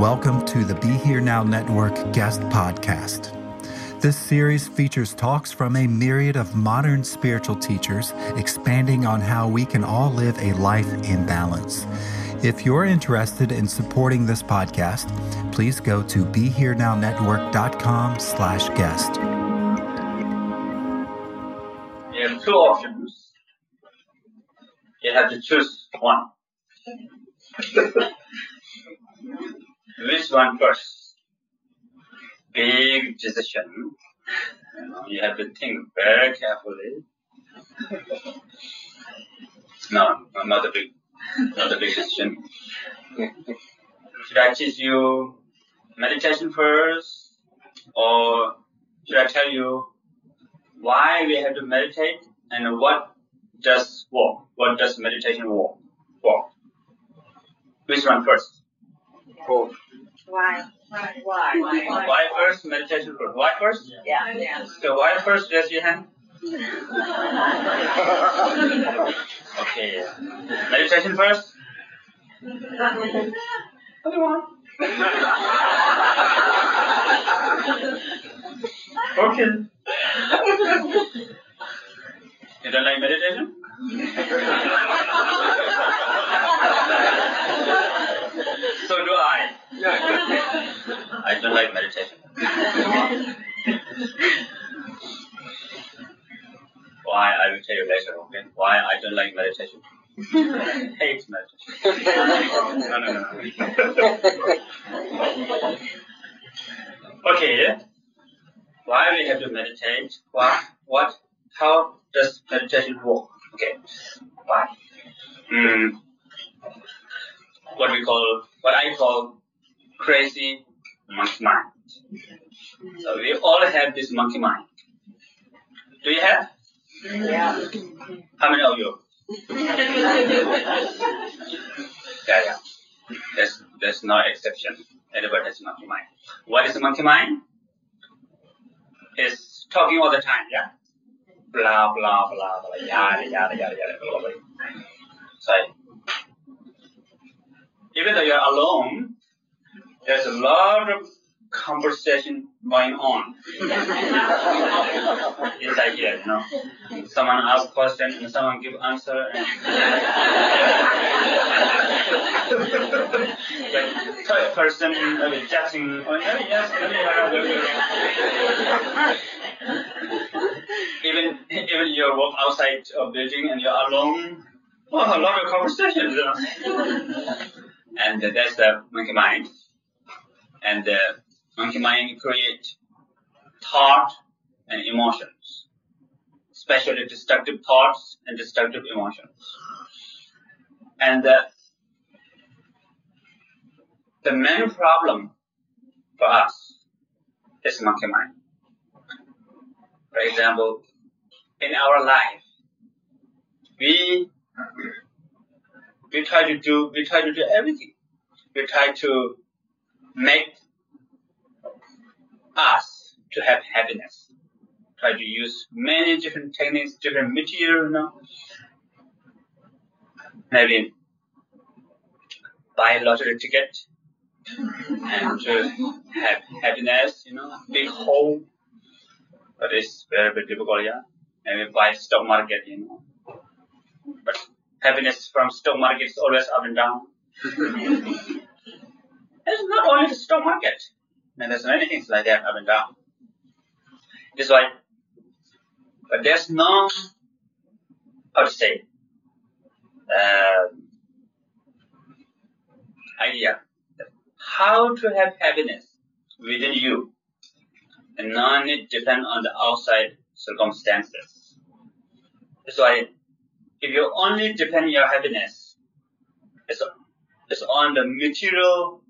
Welcome to the Be Here Now Network guest podcast. This series features talks from a myriad of modern spiritual teachers expanding on how we can all live a life in balance. If you're interested in supporting this podcast, please go to BeHereNowNetwork.com slash guest. You have two options. You have to choose one. Which one first? Big decision. You, have to think very carefully. No, not a big, not a big decision. Should I teach you meditation first, or should I tell you why we have to meditate and what does walk? What does meditation walk? Walk. Which one first? Why? Why? Why? Why? Why first? Meditation first. Why first? Yeah. yeah. So why first? Raise your hand. Okay. Meditation first. Other one. Okay. You don't like meditation? so do I. I don't like meditation. Why I will tell you later, okay? Why I don't like meditation. I hate meditation. no, no, no. okay. Why we have to meditate? What? What? How does meditation work? Okay. Why? Mm, what we call, what I call crazy monkey mind. So we all have this monkey mind. Do you have? Yeah. How many of you? Yeah, yeah. There's, there's no exception. Everybody has monkey mind. Is monkey mind? It's talking all the time, yeah? Blah, blah, blah, blah, yada, yada, yada, yada, blah, blah, blah. So, even though you're alone, there's a lot of conversation going on inside here, you know. Someone asks question and someone give answer and like third person uh, judging oh yeah, yes, even even you walk outside a building and you're alone, oh, a lot of conversations, you know. and uh, that's the monkey mind. And the monkey mind create thought and emotions, especially destructive thoughts and destructive emotions. And uh, the main problem for us is monkey mind. For example, in our life, we we try to do we try to do everything. We try to make us to have happiness. Try to use many different techniques, different material, you know. Maybe buy a lottery ticket, and to have happiness, you know, big home. But it's very, very difficult, yeah. Maybe buy stock market, you know. But happiness from stock market is always up and down. it's not only the stock market. And there's many things like that up and down. This why, but there's no, how to say, uh, idea how to have happiness within you and none it depend on the outside circumstances. That's why if you only depend your happiness it's, it's on the material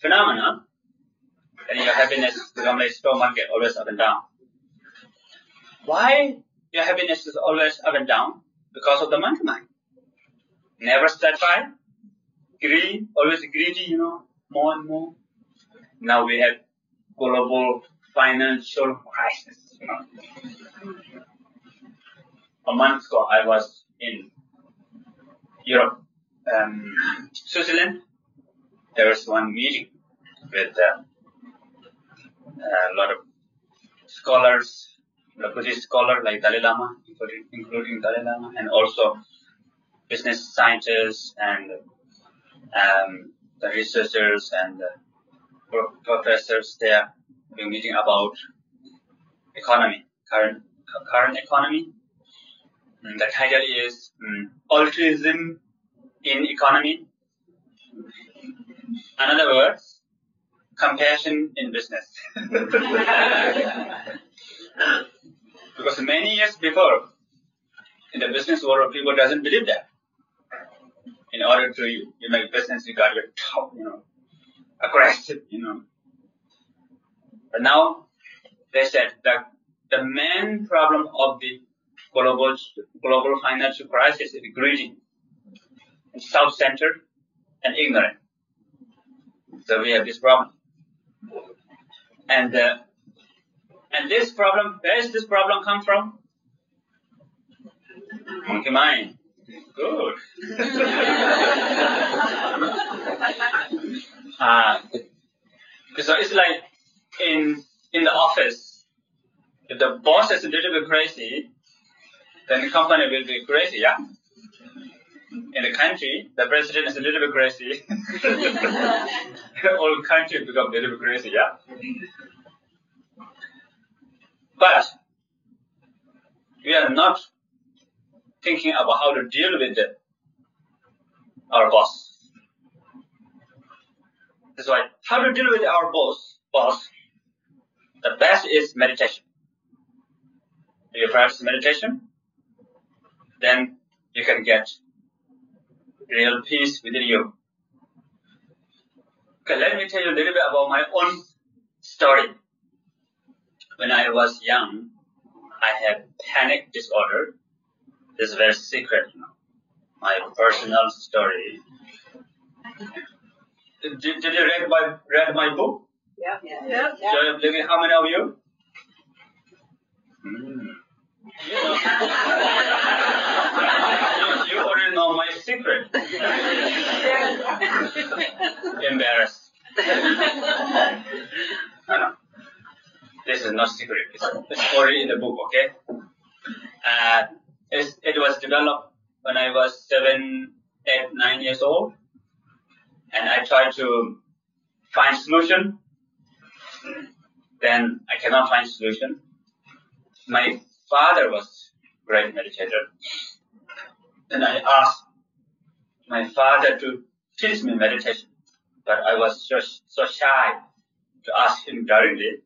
phenomena, then your happiness become like stock market, always up and down. Why your happiness is always up and down? Because of the monkey mind. Never satisfied, greed, always greedy, you know, more and more. Now we have global financial crisis. You know. A month ago, I was in Europe, um, Switzerland. There was one meeting with uh, a lot of scholars, the Buddhist scholar like Dalai Lama, including, including Dalai Lama, and also business scientists and um, the researchers and the professors there. We're meeting about economy, current current economy. And the title is um, altruism in economy. In other words, compassion in business. because many years before, in the business world, people doesn't believe that. In order to you, you make business, you got to be tough, you know, aggressive, you know. But now they said that the main problem of the global global financial crisis is greedy, self-centered, and ignorant. So we have this problem. And uh, and this problem, where does this problem come from? Monkey mind. Good. uh, so it's like in in the office, if the boss is a little bit crazy, then the company will be crazy, yeah? Mm-hmm. In the country, the president is a little bit crazy. the whole country become a little bit crazy, yeah? But we are not thinking about how to deal with our boss. That's why how to deal with our boss, boss, the best is meditation. If you practice meditation, then you can get real peace within you. Okay, let me tell you a little bit about my own story. When I was young, I had panic disorder. This is very secret, you know. My personal story. Did, did you read my read my book? Yeah. Yeah. yeah. So, how many of you? You, know. Hmm. you, you already know my secret. Embarrassed. no, no. This is not secret. It's, it's already in the book, okay? Uh, it was developed when I was seven, eight, nine years old. And I tried to find solution. Then I cannot find solution. My father was great meditator. And I asked my father to teach me meditation. But I was just so shy to ask him directly.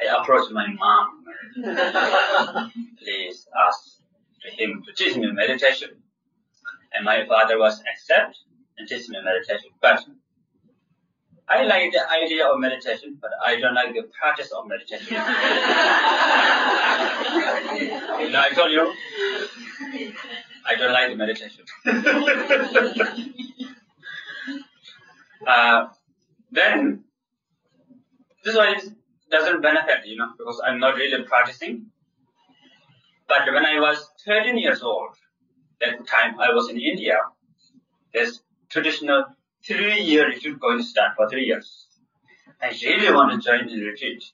I approached my mom. Please ask to him to teach me meditation. And my father was accept and teach me meditation. But I like the idea of meditation, but I don't like the practice of meditation. you know, I told you, I don't like the meditation. uh, then, this one doesn't benefit, you know, because I'm not really practicing. But when I was 13 years old, that time I was in India, there's traditional three year retreat going to start for three years. I really want to join the retreat.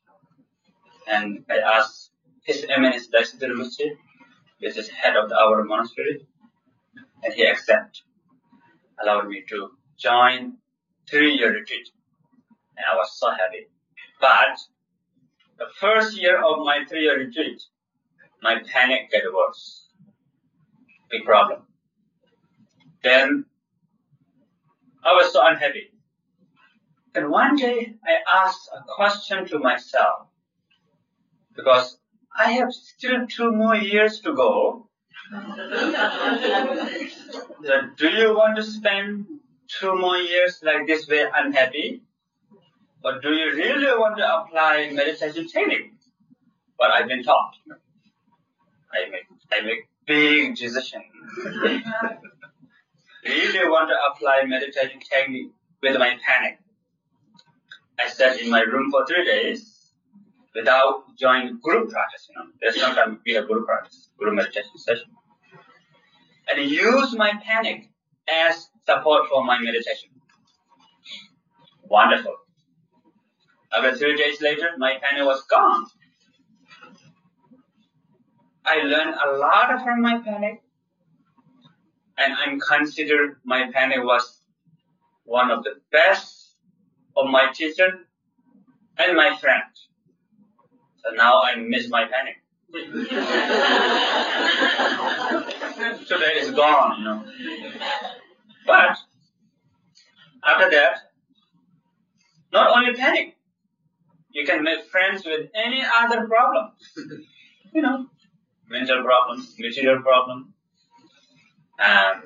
And I asked His Eminence Tai Situ Rinpoche, which is head of our monastery, and he accepted, allowed me to join three year retreat. And I was so happy. But the first year of my three year retreat, my panic got worse. Big problem. Then I was so unhappy. And one day I asked a question to myself because I have still two more years to go. Do you want to spend two more years like this way unhappy? Or do you really want to apply meditation technique? What I've been taught. I make, I make big decision. really want to apply meditation technique with my panic. I sat in my room for three days without joining group practice, you know. There's time we have group practice, group meditation session. And use my panic as support for my meditation. Wonderful. About three days later, my panic was gone. I learned a lot from my panic, and I'm considered my panic was one of the best of my teacher and my friend. So now I miss my panic. Today is gone, you know. But after that, not only panic, you can make friends with any other problem. you know, mental problem, material problem, and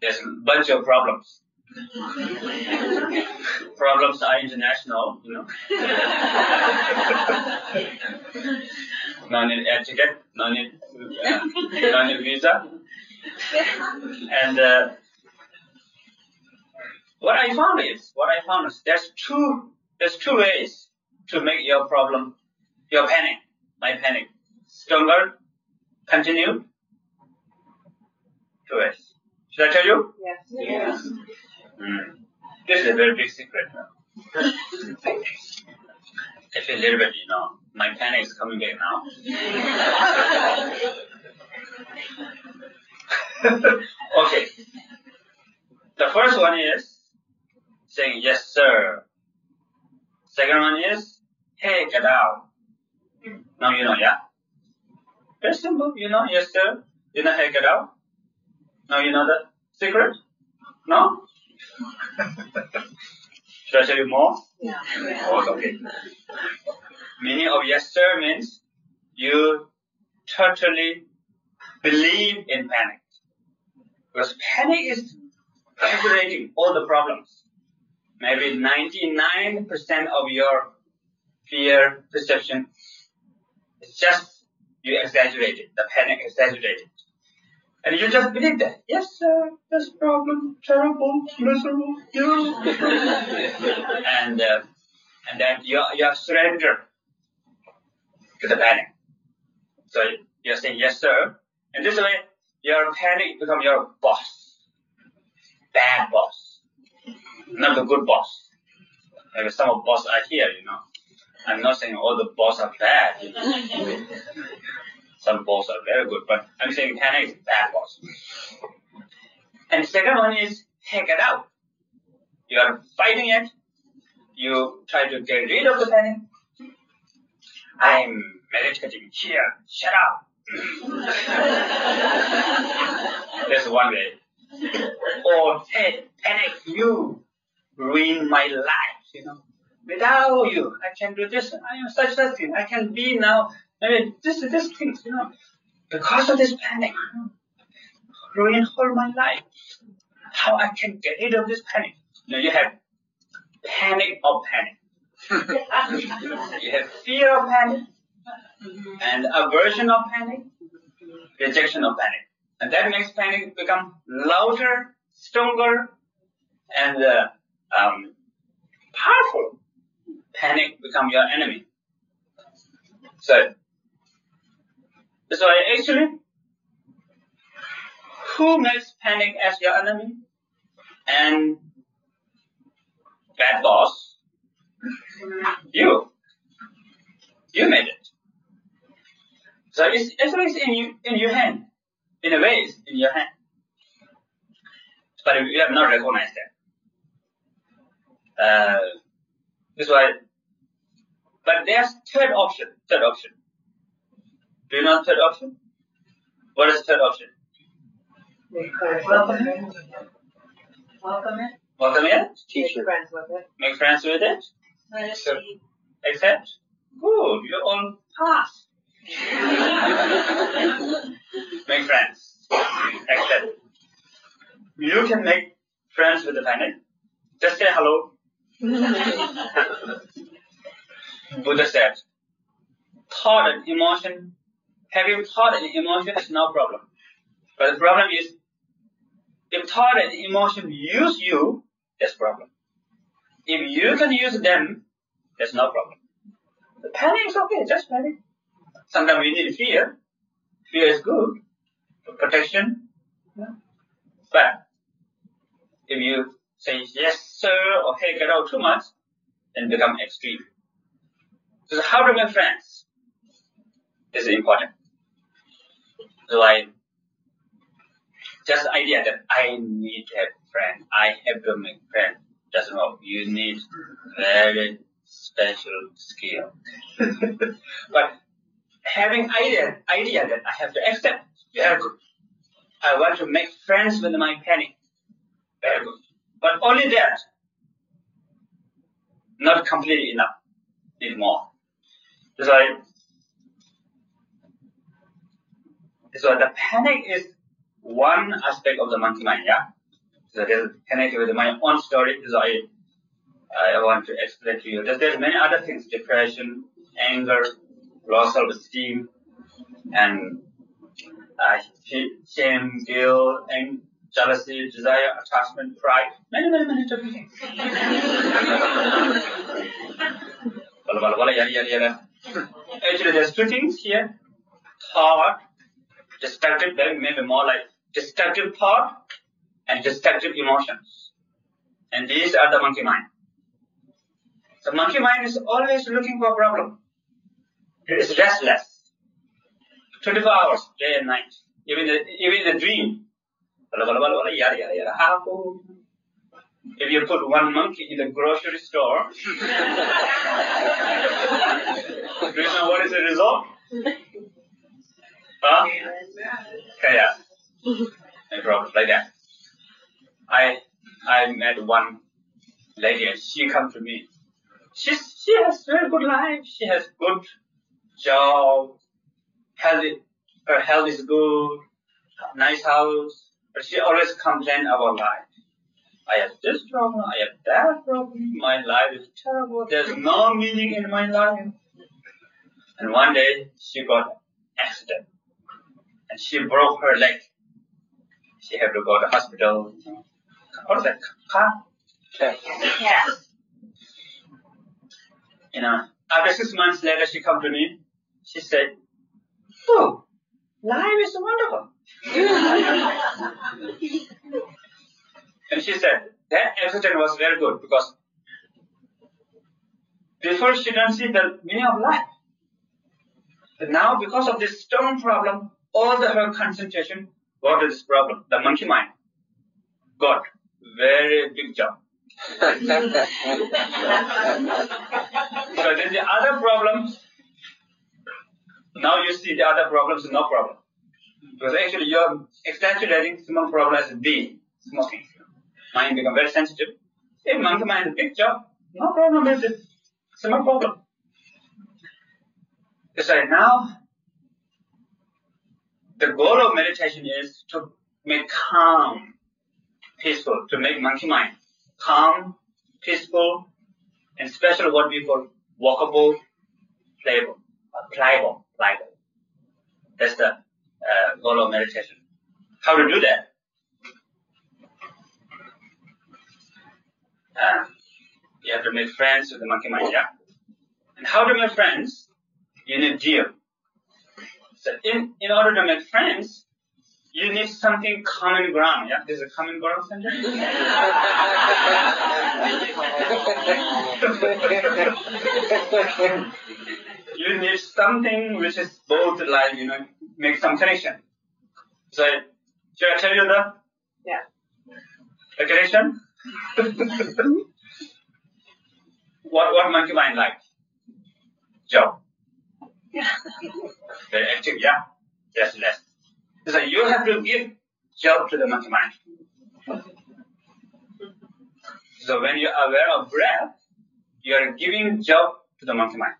there's a bunch of problems. Problems are international, you know. no need air ticket, no need, uh, no need visa. And uh, what I found is, what I found is, there's two, there's two ways to make your problem, your panic, my panic, stronger, continue. Two ways. Should I tell you? Yes. Yes. Mm. This is a very big secret. I feel a little bit, you know, my panic is coming back now. okay. The first one is saying yes, sir. Second one is hey, get out. Now you know, yeah. Very simple, you know, yes, sir. You know, hey, get out. Now you know the secret. No? Should I tell you more? Yeah. Oh, okay. Meaning of yes sir means you totally believe in panic. Because panic is exaggerating all the problems. Maybe 99% of your fear perception is just you exaggerated, the panic exaggerated. And you just believe that. Yes, sir, this problem, terrible, miserable, you and, uh, and then you, you surrender to the panic. So you're saying, yes, sir. And this way, your panic become your boss. Bad boss. Not the good boss. Maybe some of boss are here, you know. I'm not saying all the boss are bad. You know. Some boss are very good, but I'm saying panic is bad boss. And second one is take it out. You are fighting it. You try to get rid of the panic. I'm meditating here. Shut up. That's one way. Or hey, panic, you ruin my life, you know. Without you, I can do this. I am such a thing. I can be now. I mean, this this things, you know. Because of this panic, you all my life. How I can get rid of this panic? You know, you have panic of panic. you have fear of panic and aversion of panic, rejection of panic. And that makes panic become louder, stronger, and uh, um, powerful. Panic become your enemy. So, so actually who makes panic as your enemy? And bad boss? You. You made it. So it's actually in you, in your hand. In a way, it's in your hand. But you have not recognized that. Uh, this is why. But there's third option. Third option. Do you know the third option? What is the third option? Welcome it. Welcome it. Welcome it. Make friends with it. Make friends with it. Let it So- be. Accept. Good. You're on path. Make friends. Accept. You can make friends with the planet. Just say hello. Buddha said, thought and emotion, having thought and emotion is no problem. But the problem is, if thought and emotion use you, that's problem. If you can use them, that's no problem. The panic is okay, just panic. Sometimes we need fear. Fear is good for protection. Yeah. But if you say yes sir or hey get out too much, then become extreme. So how to make friends is important. So I just the idea that I need to have friends, I have to make friends doesn't work. You need very special skill. but having idea idea that I have to accept very good. I want to make friends with my panic. Very good. But only that not completely enough. Need more. That's why so the panic is one aspect of the monkey mind, yeah? So there's connected with my own story, so I I want to explain to you. There's, there's many other things, depression, anger, low self-esteem, and uh, shame, guilt, and jealousy, desire, attachment, pride, many, many, many different things. Actually, there's two things here. Thought, destructive, maybe more like destructive thought and destructive emotions. And these are the monkey mind. The monkey mind is always looking for a problem. It is restless. 24 hours, day and night. Even the, even the dream. If you put one monkey in the grocery store, do you know what is the result? Huh? Okay, yeah. No problem, like that. I I met one lady and she come to me. She she has very good life. She has good job, healthy. Her health is good, nice house. But she always complain about life. I have this problem. I have that problem. My life is terrible. There's no meaning in my life. And one day she got accident and she broke her leg. She had to go to hospital. What is that? Car? Yeah. You know, after six months later, she come to me. She said, "Oh, life is wonderful." and she said that accident was very good because before she didn't see the meaning of life. But now, because of this stone problem, all the her concentration go to this problem, the monkey mind. Got very big job. So then the other problems, now you see the other problems, no problem. Because actually you're exaggerating small problem as B, smoking. Mind become very sensitive. If monkey mind big job, no problem with it. Small problem. So now, the goal of meditation is to make calm, peaceful, to make monkey mind calm, peaceful, and especially what we call walkable, playable, uh, pliable, pliable. That's the uh, goal of meditation. How to do that? Uh, you have to make friends with the monkey mind, yeah? And how to make friends? You need deal. So in, in order to make friends, you need something common ground. Yeah, there's a common ground center. you need something which is both like you know make some connection. So should I tell you the Yeah. the connection? what what monkey mind like? Job. Very active, yeah. Yes, less. So you have to give job to the monkey mind. So when you are aware of breath, you are giving job to the monkey mind.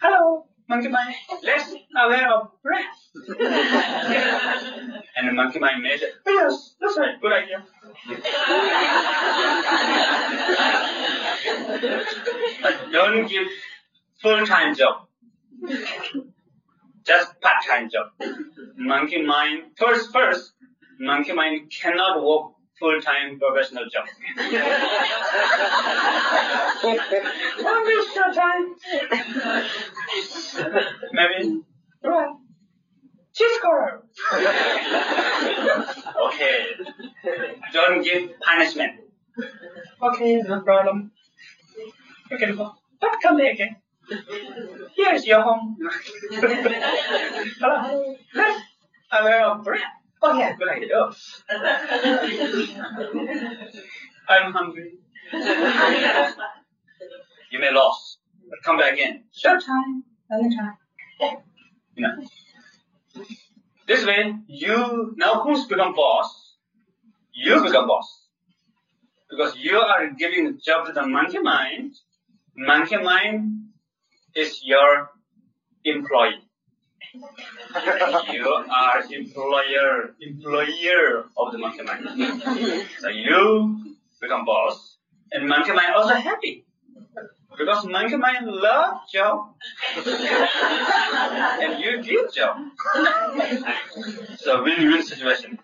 Hello, monkey mind. Let's aware of breath. and the monkey mind may say, oh, yes, that's right, good idea. but don't give full-time job. Just part-time job. Monkey mind, first, first, monkey mind cannot work full-time professional job. Only short time. Maybe, right. Cheese scorer. okay. Don't give punishment. Okay, no problem. You can go. But come back again. Here's your home. Hello. Let's aware of. Oh yeah, good idea. I'm hungry. you may lose, but come back again. Short time, anytime. You know. This way, you now who's become boss? You become boss. Because you are giving the job to the monkey mind. Monkey mind is your employee. you are employer, employer of the monkey mind. so you become boss, and monkey mind also happy. Because monkey mind love job, and you give job. so win-win situation.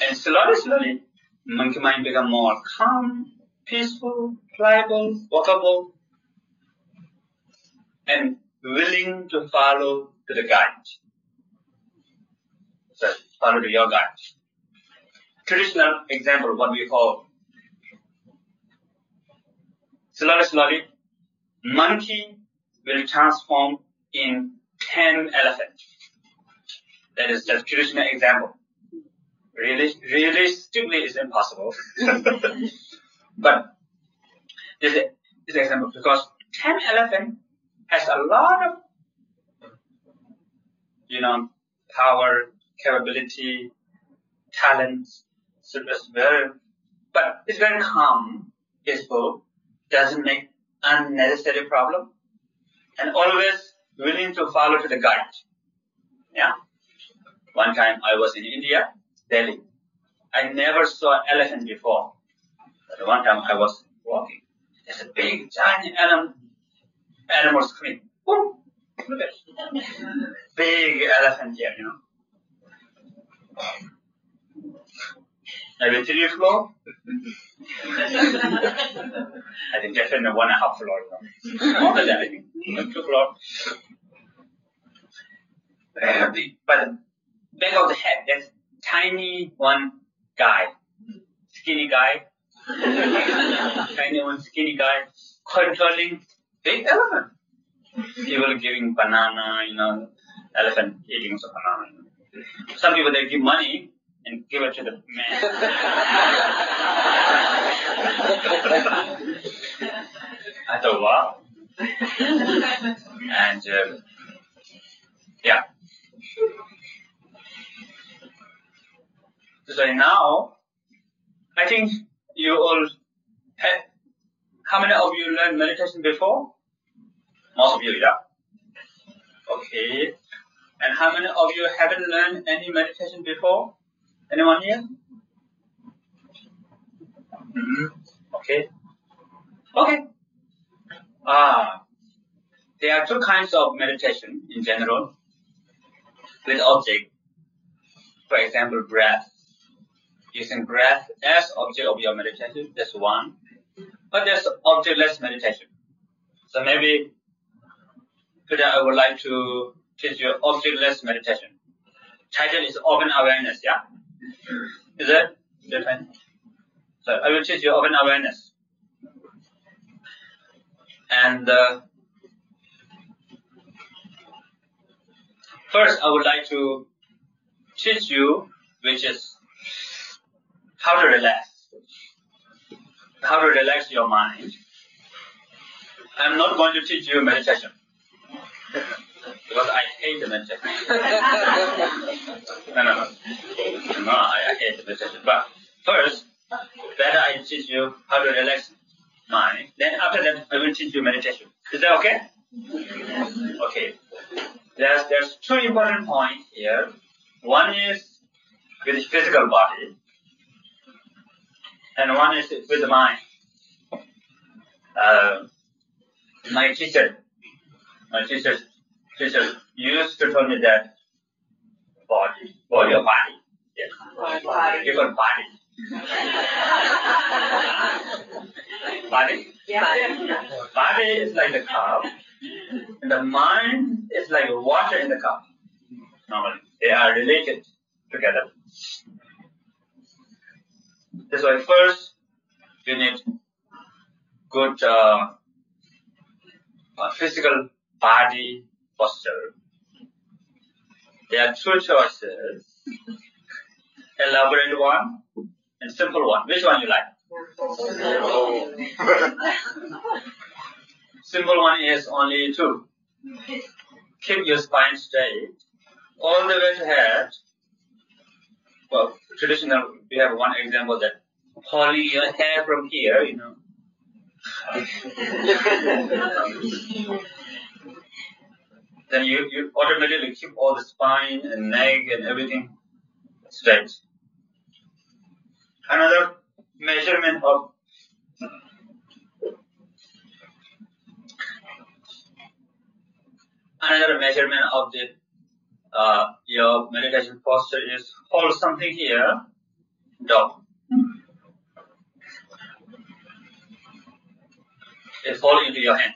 and slowly, slowly, monkey mind become more calm, peaceful, pliable, walkable, and willing to follow to the guide. So follow to your guide. Traditional example, what we call slowly, slowly, monkey will transform in ten elephant. That is just traditional example. Really, realistically, it's impossible. but this is example because ten elephant has a lot of, you know, power, capability, talents. So it's very, but it's very calm, peaceful, doesn't make unnecessary problem, and always willing to follow to the guide. Yeah. One time I was in India, Delhi. I never saw elephant before. But one time I was walking. There's a big giant animal animal scream. Oh, look at Big elephant here, you know. Maybe three floor. I think definitely one and a half floor. You know. More than that. Two floor. Uh, Very big. But the back of the head, there's tiny one guy. Skinny guy. tiny one skinny guy controlling big elephant. People giving banana, you know, elephant eating some banana. Some people they give money and give it to the man. I thought, wow. and um, yeah. So now, I think you all had, how many of you learned meditation before? Most of you, yeah? Okay. And how many of you haven't learned any meditation before? Anyone here? hmm Okay. Okay. Ah, there are two kinds of meditation in general with object. For example, breath. Using breath as object of your meditation, that's one. But there's objectless meditation. So maybe today I would like to teach you objectless meditation. Title is open awareness, yeah? Is it different? So I will teach you open awareness. And uh, first I would like to teach you which is how to relax. How to relax your mind. I'm not going to teach you meditation. because I hate meditation. no, no, no. No, I, hate meditation. But first, better I teach you how to relax mind. Then after that, I will teach you meditation. Is that okay? Okay. There's, there's two important points here. One is with physical body, and one is with the mind. Uh, my teacher, my teacher, teacher used to tell me that body, body or body, yes, Body. different body, body, Yeah. body is like the cup, and the mind is like water in the cup. Normally, they are related together. That's why first you need good uh, uh, physical body posture. There are two choices: elaborate one and simple one. Which one you like? Simple one is only two. Keep your spine straight, all the way to head. Well, traditional, we have one example that pulling your hair from here, you know. then you, you automatically keep all the spine and neck and everything straight. Another measurement of another measurement of the uh, your meditation posture is hold something here, down. It fall into your hand.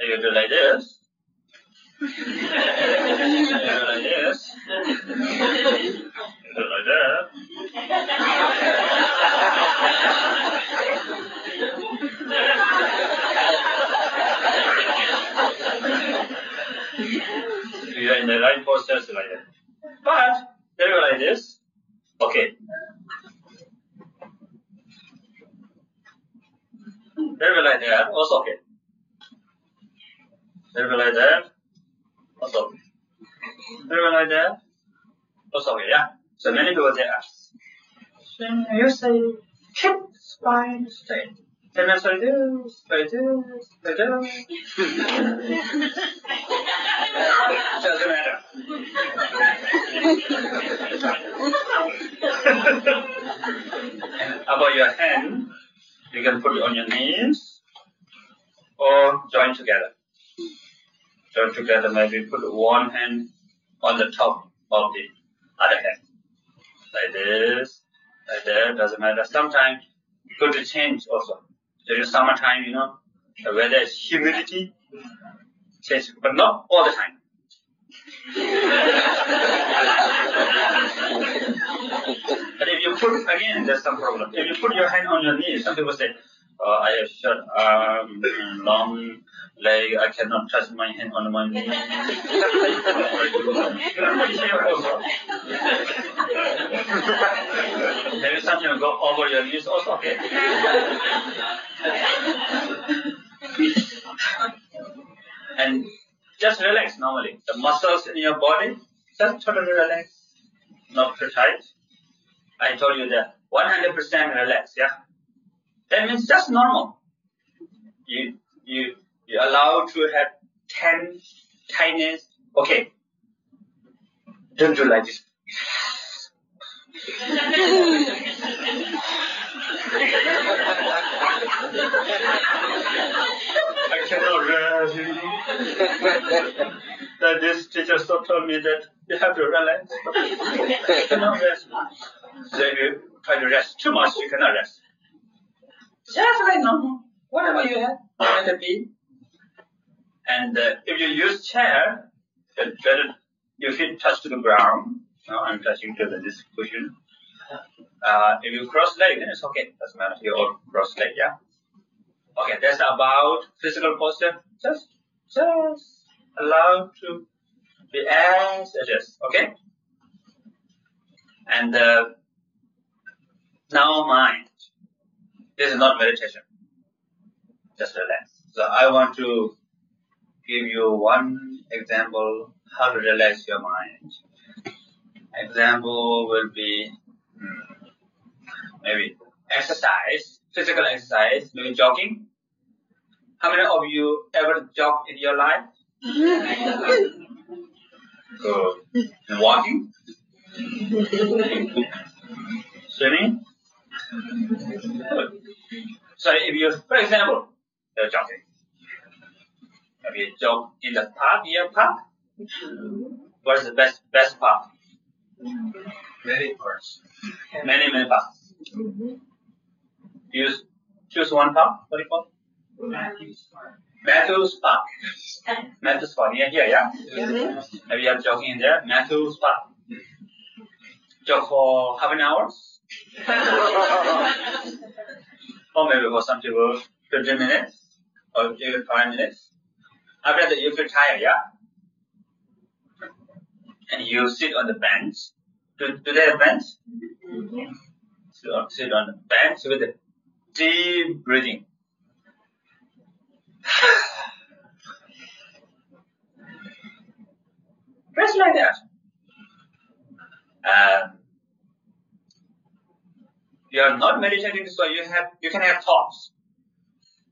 You do like this. like this. Do like that. You are in the right posture like that. But they go like this. Okay. They go like that. Also okay. They go like that. Also okay. They go like that. Also okay. Yeah. So many people they ask. Then you say keep spine straight. Then I say this, like this. Doesn't matter. and about your hand, you can put it on your knees or join together. Join together, maybe put one hand on the top of the other hand. Like this, like that, doesn't matter. Sometimes good to change also. During summertime, you know, the weather is humidity, change, but not all the time. But if you put again, there's some problem. If you put your hand on your knee, some people say, uh, "I have short arm, long leg. I cannot touch my hand on my knee." Maybe something will go over your knees also. Okay. and just relax normally. The muscles in your body just totally relax, not too tight. I told you that 100% relax, yeah? That means just normal. You, you, you allow to have 10 tightness. Okay. Don't do like this. I cannot you that this teacher so told me that you have to relax. You cannot rest. So if you try to rest too much, you cannot rest. Just like normal. Whatever you have, let it be. And uh, if you use chair, then better your feet touch to the ground. No, I'm touching to the, this cushion. Uh, if you cross leg, then it's okay. Doesn't matter. You all cross leg, yeah. Okay, that's about physical posture. Just, just allow to be as it is. Okay. And uh, now mind. This is not meditation. Just relax. So I want to give you one example how to relax your mind. Example will be maybe exercise, physical exercise, maybe jogging. How many of you ever jog in your life? Good. And walking? Swimming? Good. So if you, for example, you're jogging. Have you jog in the park, near park. What's the best best park? Many parks. Many many parks. Mm-hmm. You choose one park. What do you call? Matthews Park. Matthews Park. Matthews Park near here, yeah. Maybe you're jogging in there. Matthews Park. Jog for half an hour, or maybe for some people 15 minutes or even five minutes. After that, you feel tired, yeah. And you sit on the bench. Do, do they have bench? On, sit on the bench with a deep breathing. Just like that. Um, you are not meditating, so you have you can have thoughts.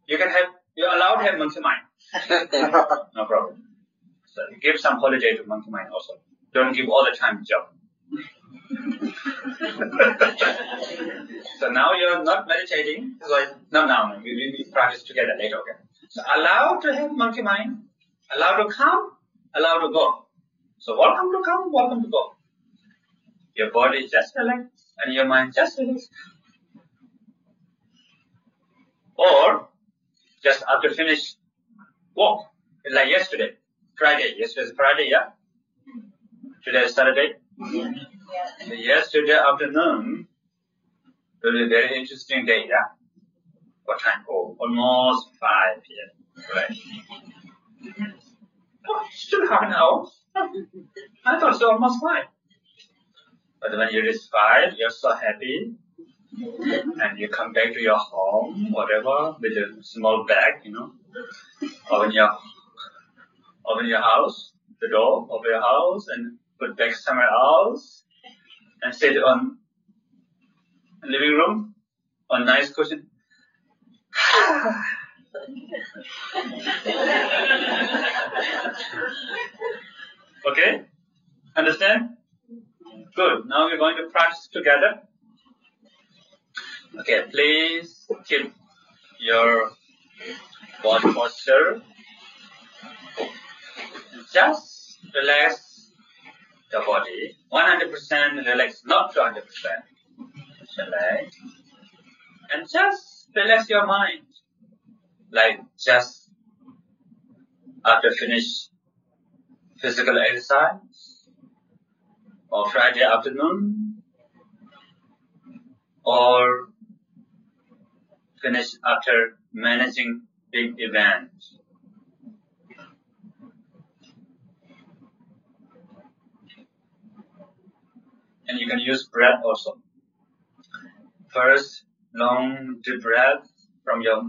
You can have you're allowed to have monkey mind. no problem. So you give some holiday to monkey mind also. Don't give all the time job. so now you're not meditating. So no, no, no. We, we, practice together later. Okay. So allow to have monkey mind. Allow to come. Allow to go. So welcome to come. Welcome to go. Your body just relax and your mind just relax. Or just after finish walk, like yesterday, Friday. Yesterday is Friday, yeah. Today is Saturday. So yesterday afternoon, it was a very interesting day, yeah. What time? Oh, almost 5 p.m. Right. Oh, still half an hour. I thought it's almost 5. But when you reach 5, you're so happy. And you come back to your home, whatever, with a small bag, you know. Open your, open your house, the door of your house, and put back somewhere else. And sit on living room on nice cushion. okay? Understand? Good. Now we're going to practice together. Okay, please keep your body posture. Just relax the body. 100% relax, not 200%. Relax. And just relax your mind. Like just after finish physical exercise or Friday afternoon or finish after managing big events. And you can use breath also. First, long deep breath from your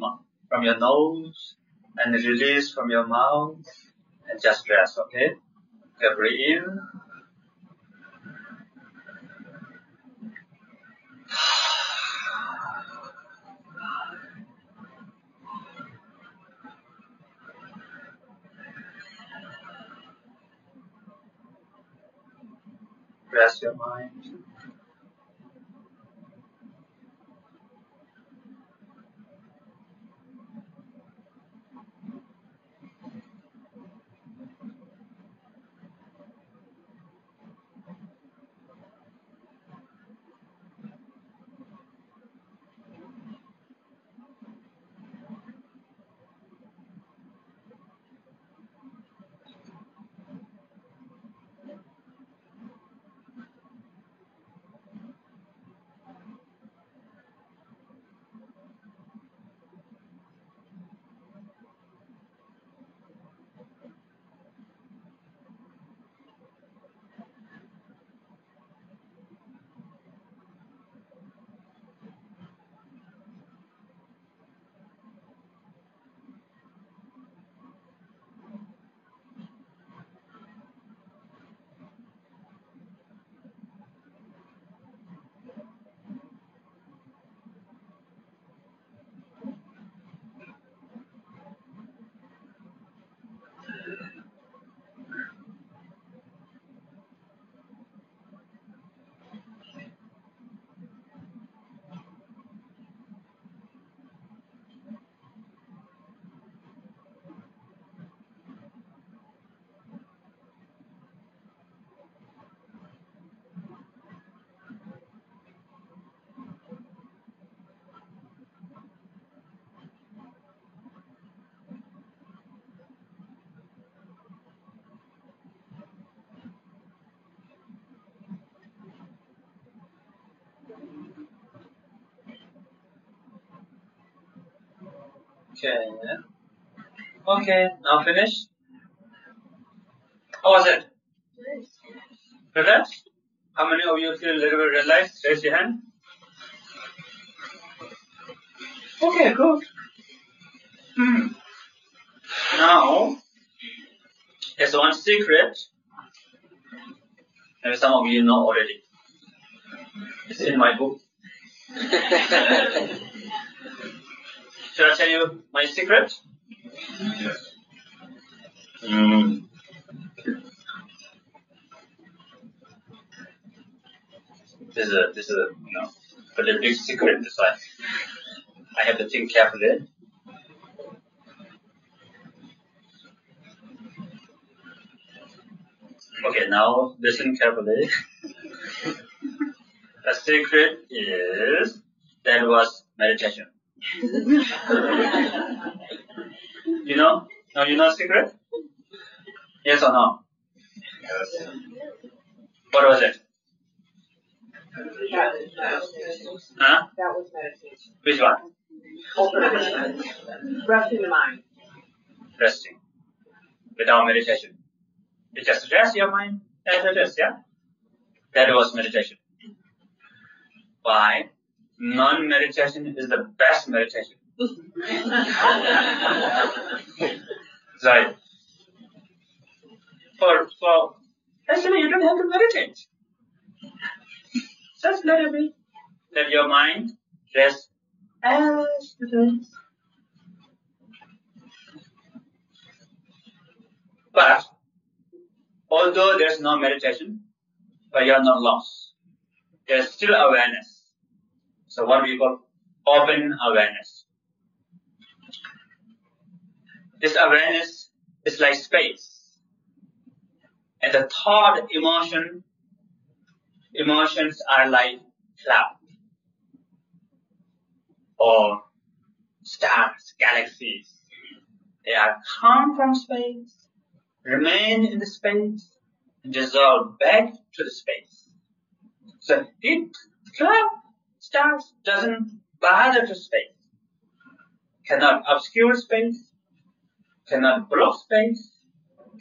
from your nose and release from your mouth and just rest, okay? Okay, breathe in. Rest your mind. Okay. Okay, now finish. How was it? Relaxed? How many of you feel a little bit relaxed? Raise your hand. Okay, good. Hmm. Now, there's one secret. Maybe some of you know already. It's in my book. Should I tell you my secret? Yes. Mm. This is a this is a you know big secret. This I I have to think carefully. Okay, now listen carefully. the secret is that was meditation. You know? No, you know secret? Yes or no? Yes. What was it? That, that, Huh? that was meditation. Which one? Rest in the mind. Resting. Without meditation. You just rest your mind as it is, yeah? That was meditation. Why? Non-meditation is the best meditation. Right. For, for, actually you don't have to meditate. Just let it be. Let your mind rest as it is. But, although there's no meditation, but you're not lost. There's still awareness. So what we call open awareness. This awareness is like space. And the thought emotion, emotions are like cloud or stars, galaxies. They are come from space, remain in the space, and dissolve back to the space. So it cloud stars doesn't bother to space, cannot obscure space, cannot block space,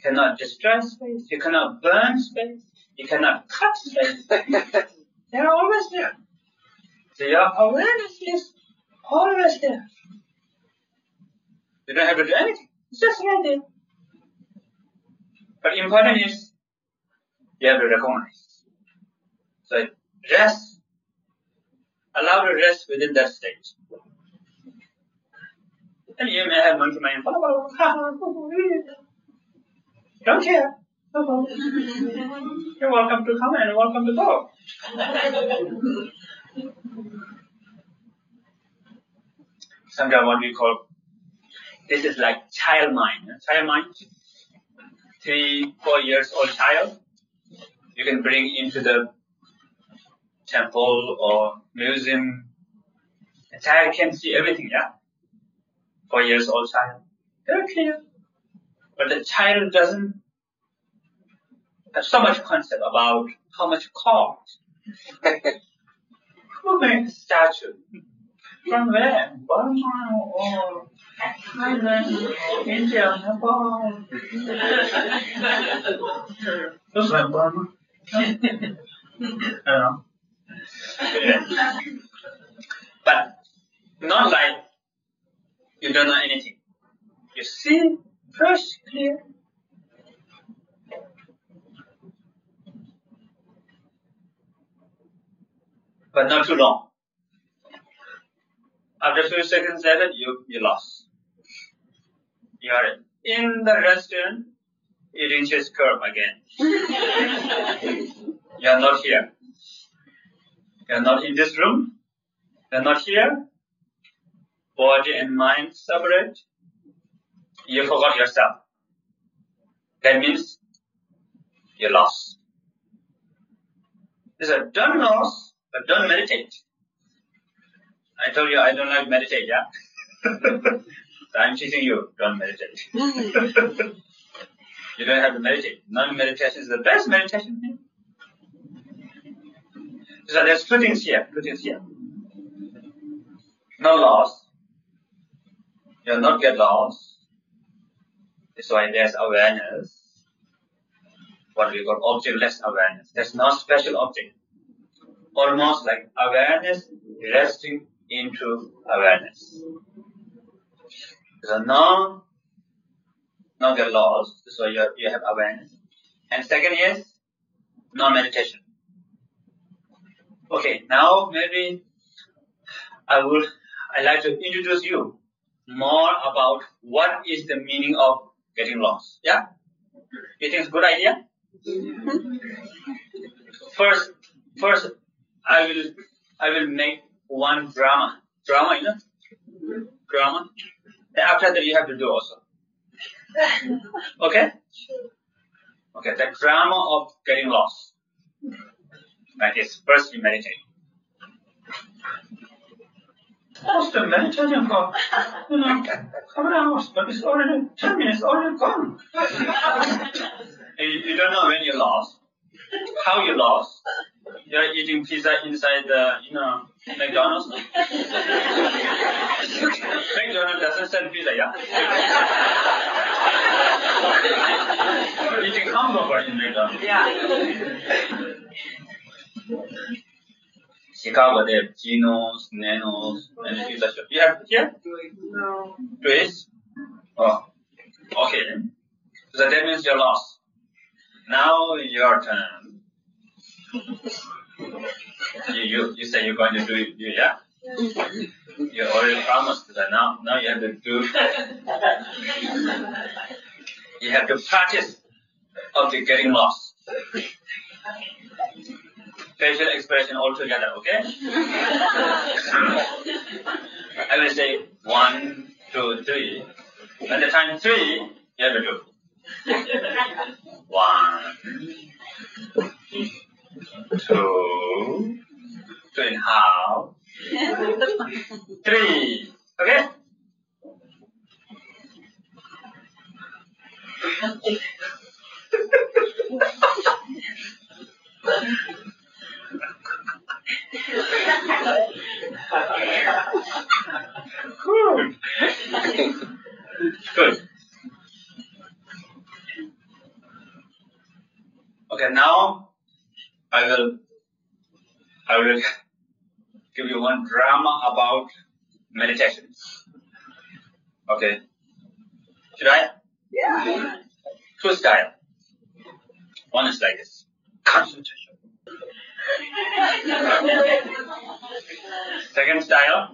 cannot destroy space, you cannot burn space, you cannot cut space. They're always there. So your awareness is always there. You don't have to do anything. It's just right there. But important is you have to recognize. So rest, allow to rest within that state. And you may have monkey mind. Don't care. No problem. You're welcome to come and welcome to go. Sometimes what we call this is like child mind. Child mind, three, four years old child, you can bring into the temple or museum. The child can see everything, yeah? Four years old child. Very clear. But the child doesn't have so much concept about how much cost. Who made the statue? From where? Burma or Thailand, India, Nepal? Like Burma. I don't uh, know. But not like you don't know anything. You see first clear. But not too long. After a few seconds later, you, you lost. You are in the restaurant eating cheese curd again. you are not here. Are not in this room. Are not here. Body and mind separate. You forgot yourself. That means you lost. Is a don't lose, but don't meditate. I told you I don't like meditate, yeah? so I'm teaching you, don't meditate. Mm. you don't have to meditate. Non-meditation is the best meditation. So there's two things here, two things here. No loss, You'll not get lost. That's why there's awareness. What we call objectless awareness. There's no special object. Almost like awareness resting into awareness. So no, not get lost. So you, you have awareness. And second is no meditation. Okay, now maybe I would I like to introduce you more about what is the meaning of getting lost. Yeah? You think it's a good idea? first first I will I will make one drama. Drama, you know? Drama. After that you have to do also. Okay? Okay, the drama of getting lost. Like this. First you meditate. What's the meditating for? You know, couple hours, but it's already ten minutes already gone. you, you don't know when you lost, how you lost. You're eating pizza inside the, you know, McDonald's. McDonald's doesn't sell pizza, yeah? You're eating hamburger in McDonald's. Chicago, they have Geno's, Nanos, and pizza shop. You have here? No. Twist? Oh, okay. So that means you're lost. Now your turn. You, you, you say you're going to do it, yeah? Mm-hmm. You already promised that now, now you have to do, you have to practice of the getting lost. Facial expression altogether, okay? I will say one, two, three. When the time three, you have to do. One, two, two and a half, three. Okay? Good. Okay, now I will I will give you one drama about meditation. Okay. Should I? Yeah. Two style. One is like this. Concentration. Second style.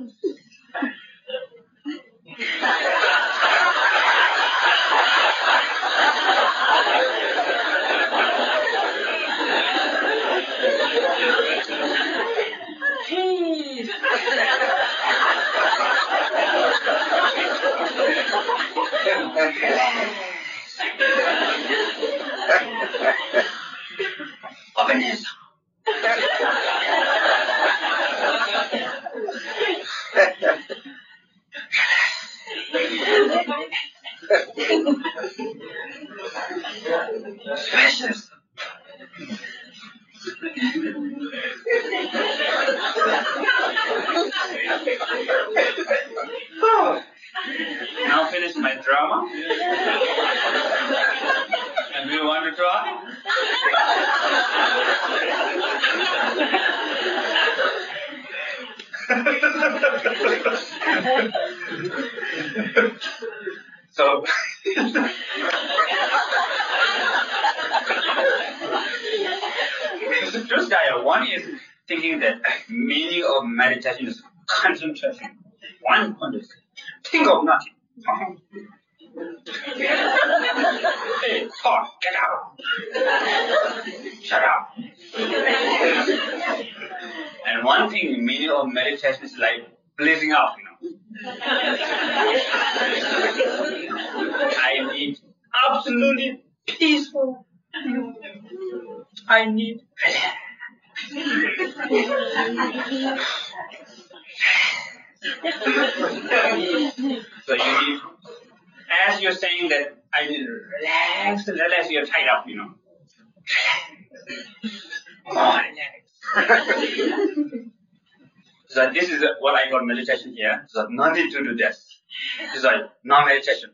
Openness. Spacious. Yeah. here. So nothing to do this. This is like non meditation.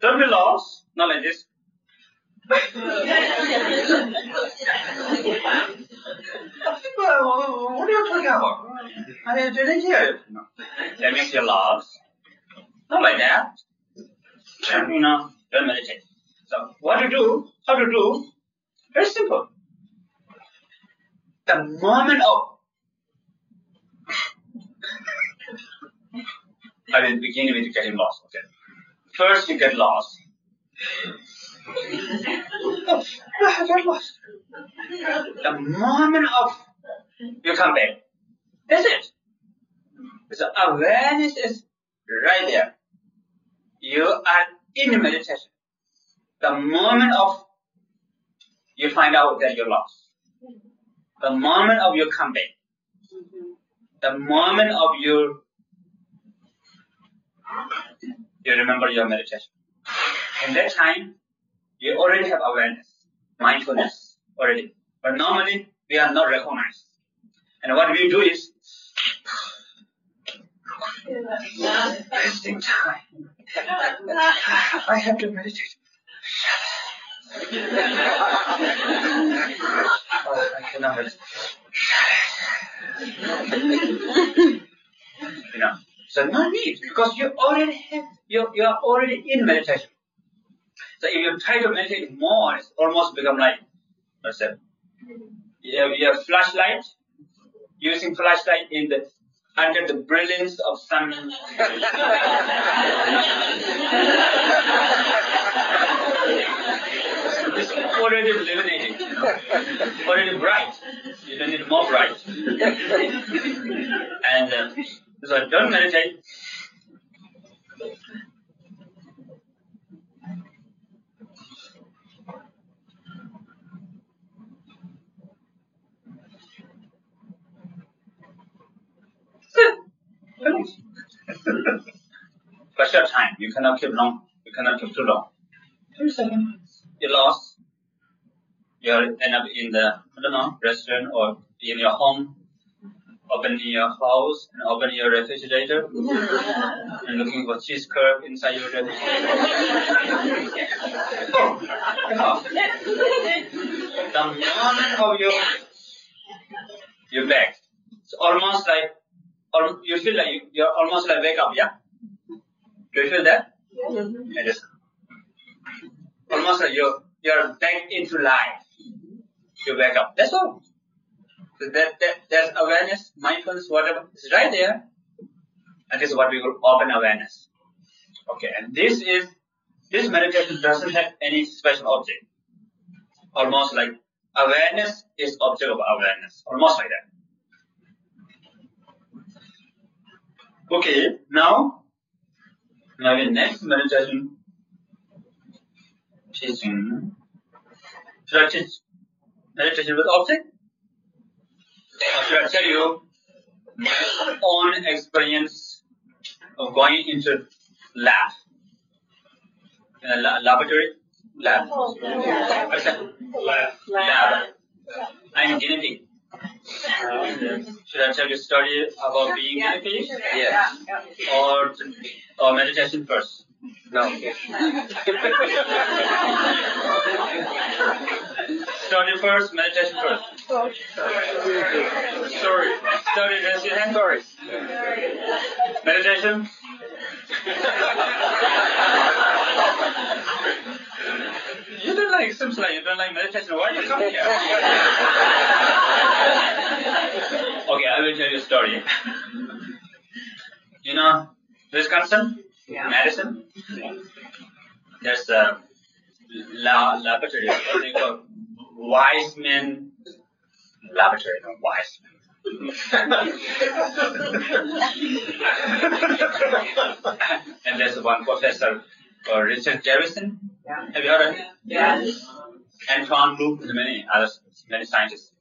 Don't be lost, not like this. what are you talking about? I mean, didn't hear it. No. That makes you lost. Not like that. You know, don't meditate. So, what to do? How to do? Very simple. The moment of I will begin with getting lost. Okay. First you get lost. I get lost. The moment of you come back. That's it. So awareness is right there. You are in meditation. The moment of you find out that you're lost. The moment of your comeback. The moment of your you remember your meditation. In that time, you already have awareness, mindfulness already. But normally, we are not recognized. And what we do is, wasting time. I have to meditate. oh, I cannot meditate. you know, so no need because you already have you you are already in meditation. So if you try to make it more, it's almost become like that? You have, you have flashlight, using flashlight in the under the brilliance of sun. it's already illuminating, you know, already bright. You don't need more bright. and uh, so don't meditate. Finish. Short time, you cannot keep long. You cannot keep too long. Two seconds. You lost. You end up in the I don't know restaurant or in your home. Open your house and open your refrigerator and looking for cheese curd inside your refrigerator. oh, the moment of your your back, it's almost like or you feel like you, you're almost like wake up, yeah? Do you feel that? It is almost like you're you're back into life. You wake up. That's all. So that, that there's awareness, mindfulness, whatever is right there. And this is what we call open awareness. Okay, and this is this meditation doesn't have any special object. Almost like awareness is object of awareness. Almost like that. Okay, now, now the next meditation teaching. Should I teach meditation with object? Or should I tell you my own experience of going into lab? In a la- laboratory? Lab. Oh, What's that? Lab. Lab. I'm guinea Uh, pig. Should I tell you a story about being guinea pig? Yes. Or, or meditation first? No. Story first, meditation first. Story. Story, raise your hand. Sorry. Meditation. you don't like, seems like you don't like meditation. Why you come here? okay, I will tell you a story. You know Wisconsin? Yeah. Madison? There's a la- laboratory, what they call Waisman Laboratory, no, Waisman. and there's one professor, uh, Richard Davidson. Yeah. Have you heard of him? Yeah. Um, Antoine Lutz and many others, many scientists.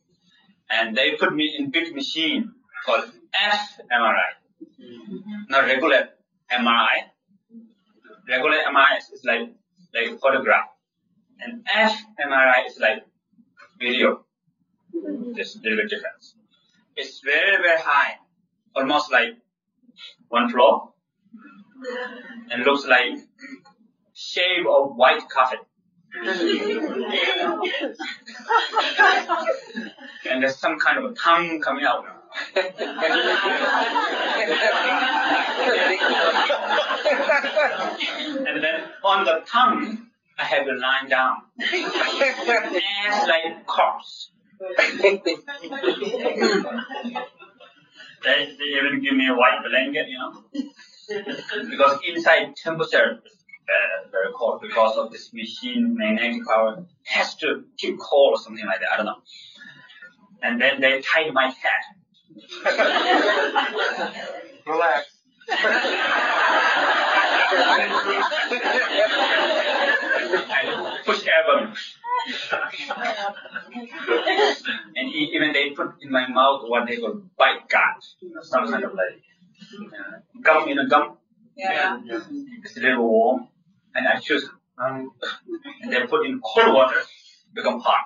And they put me in big machine called fMRI. Mm-hmm. Not regular MRI. Regular MRI is- is like like photograph. And fMRI is like video. Mm-hmm. Just a little bit difference. It's very, very high. Almost like one floor, and looks like shade of white coffin. and there's some kind of a tongue coming out. and then on the tongue, I have a line down. As like corpse. they, they even give me a white blanket, you know. because inside temperature is uh, very cold because of this machine magnetic power has to keep cold or something like that. I don't know. And then they tied my head. Relax. I push air and even they put in my mouth what they call bite guard, you know, some kind of like uh, gum, you know, gum. Yeah. It's a little warm, and I choose, um, and they put in cold water, become hot,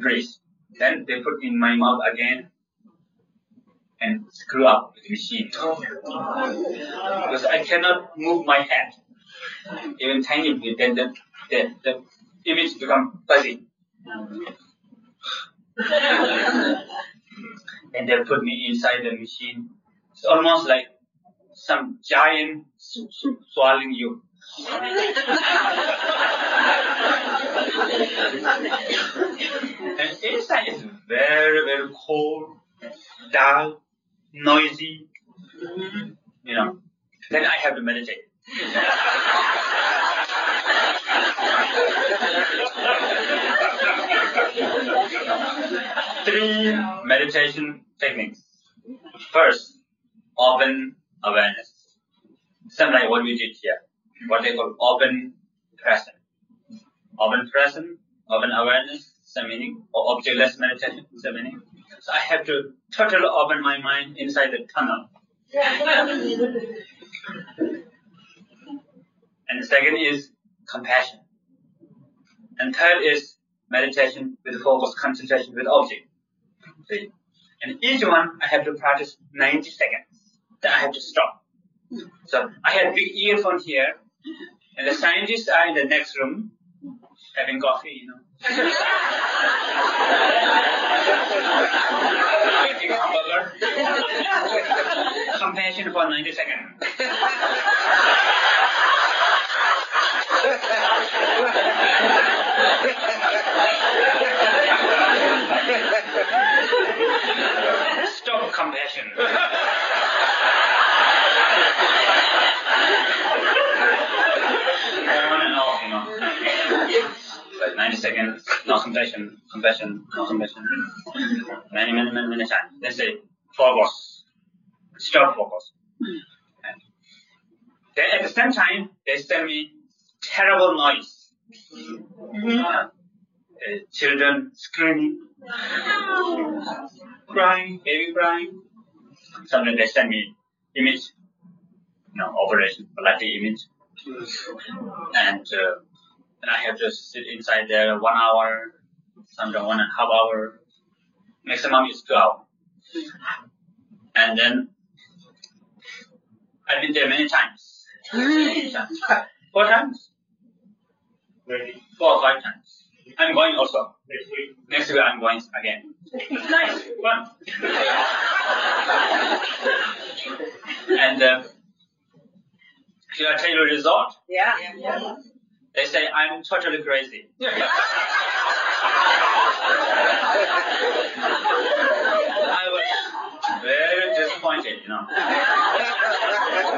freeze. Then they put in my mouth again, and screw up the machine. Because I cannot move my head, even tiny bit, then the, the, the image become fuzzy. and they put me inside the machine. It's almost like some giant s- s- swallowing you. and inside is very, very cold, dark, noisy. You know. Then I have to meditate. Three meditation techniques. First, open awareness. Something like what we did here. What they call open present. Open present, open awareness, same meaning, or objectless meditation, same meaning. So I have to totally open my mind inside the tunnel. And the second is compassion. And third is meditation with focus, concentration with object. See? And each one I have to practice 90 seconds. Then I have to stop. So I have big earphone here, and the scientists are in the next room having coffee, you know. Compassion for 90 seconds. Stop compassion. Like 90 seconds, no compassion, compassion, no compassion. Many, many, many, many times. They say, focus. Stop focus. Then at the same time, they send me terrible noise. Uh, uh, children screaming, crying, baby crying. Sometimes they send me image, you know, operation, like image. And uh, then I have to sit inside there one hour, sometimes one and a half hour. Maximum is two hours. And then I've been there many times. Four times? Four or five times. I'm going also. Next week. Next week I'm going again. nice. Fun. and uh, should I tell you the result? Yeah. They say I'm totally crazy. I was very disappointed, you know.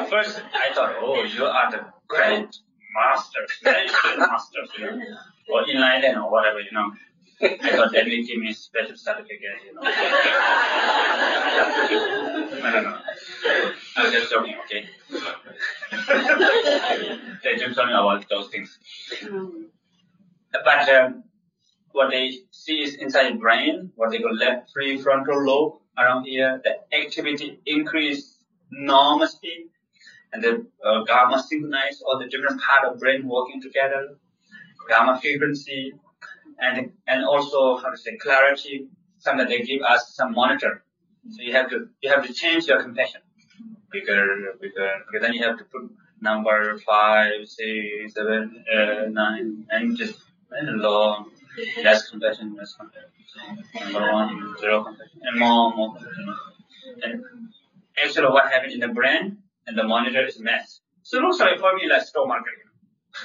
First, I thought, oh, you are the great master, great master, you know, or enlightened or whatever, you know. I thought that will give me special certificate, you know. no, no, no. I was just joking, okay? they didn't tell me about those things. But um, what they see is inside brain, what they call left prefrontal lobe around here, the activity increase enormously, and the uh, gamma synchronize all the different part of brain working together, gamma frequency, and and also how to say clarity. Sometimes they give us some monitor, so you have to you have to change your compassion. Bigger, bigger. Okay, then you have to put number five, six, seven, uh, nine, and just and long, less compassion, less compassion. Number one, zero compassion, and more, more. And actually, what happened in the brain and the monitor is mess. So looks like for me like stock market.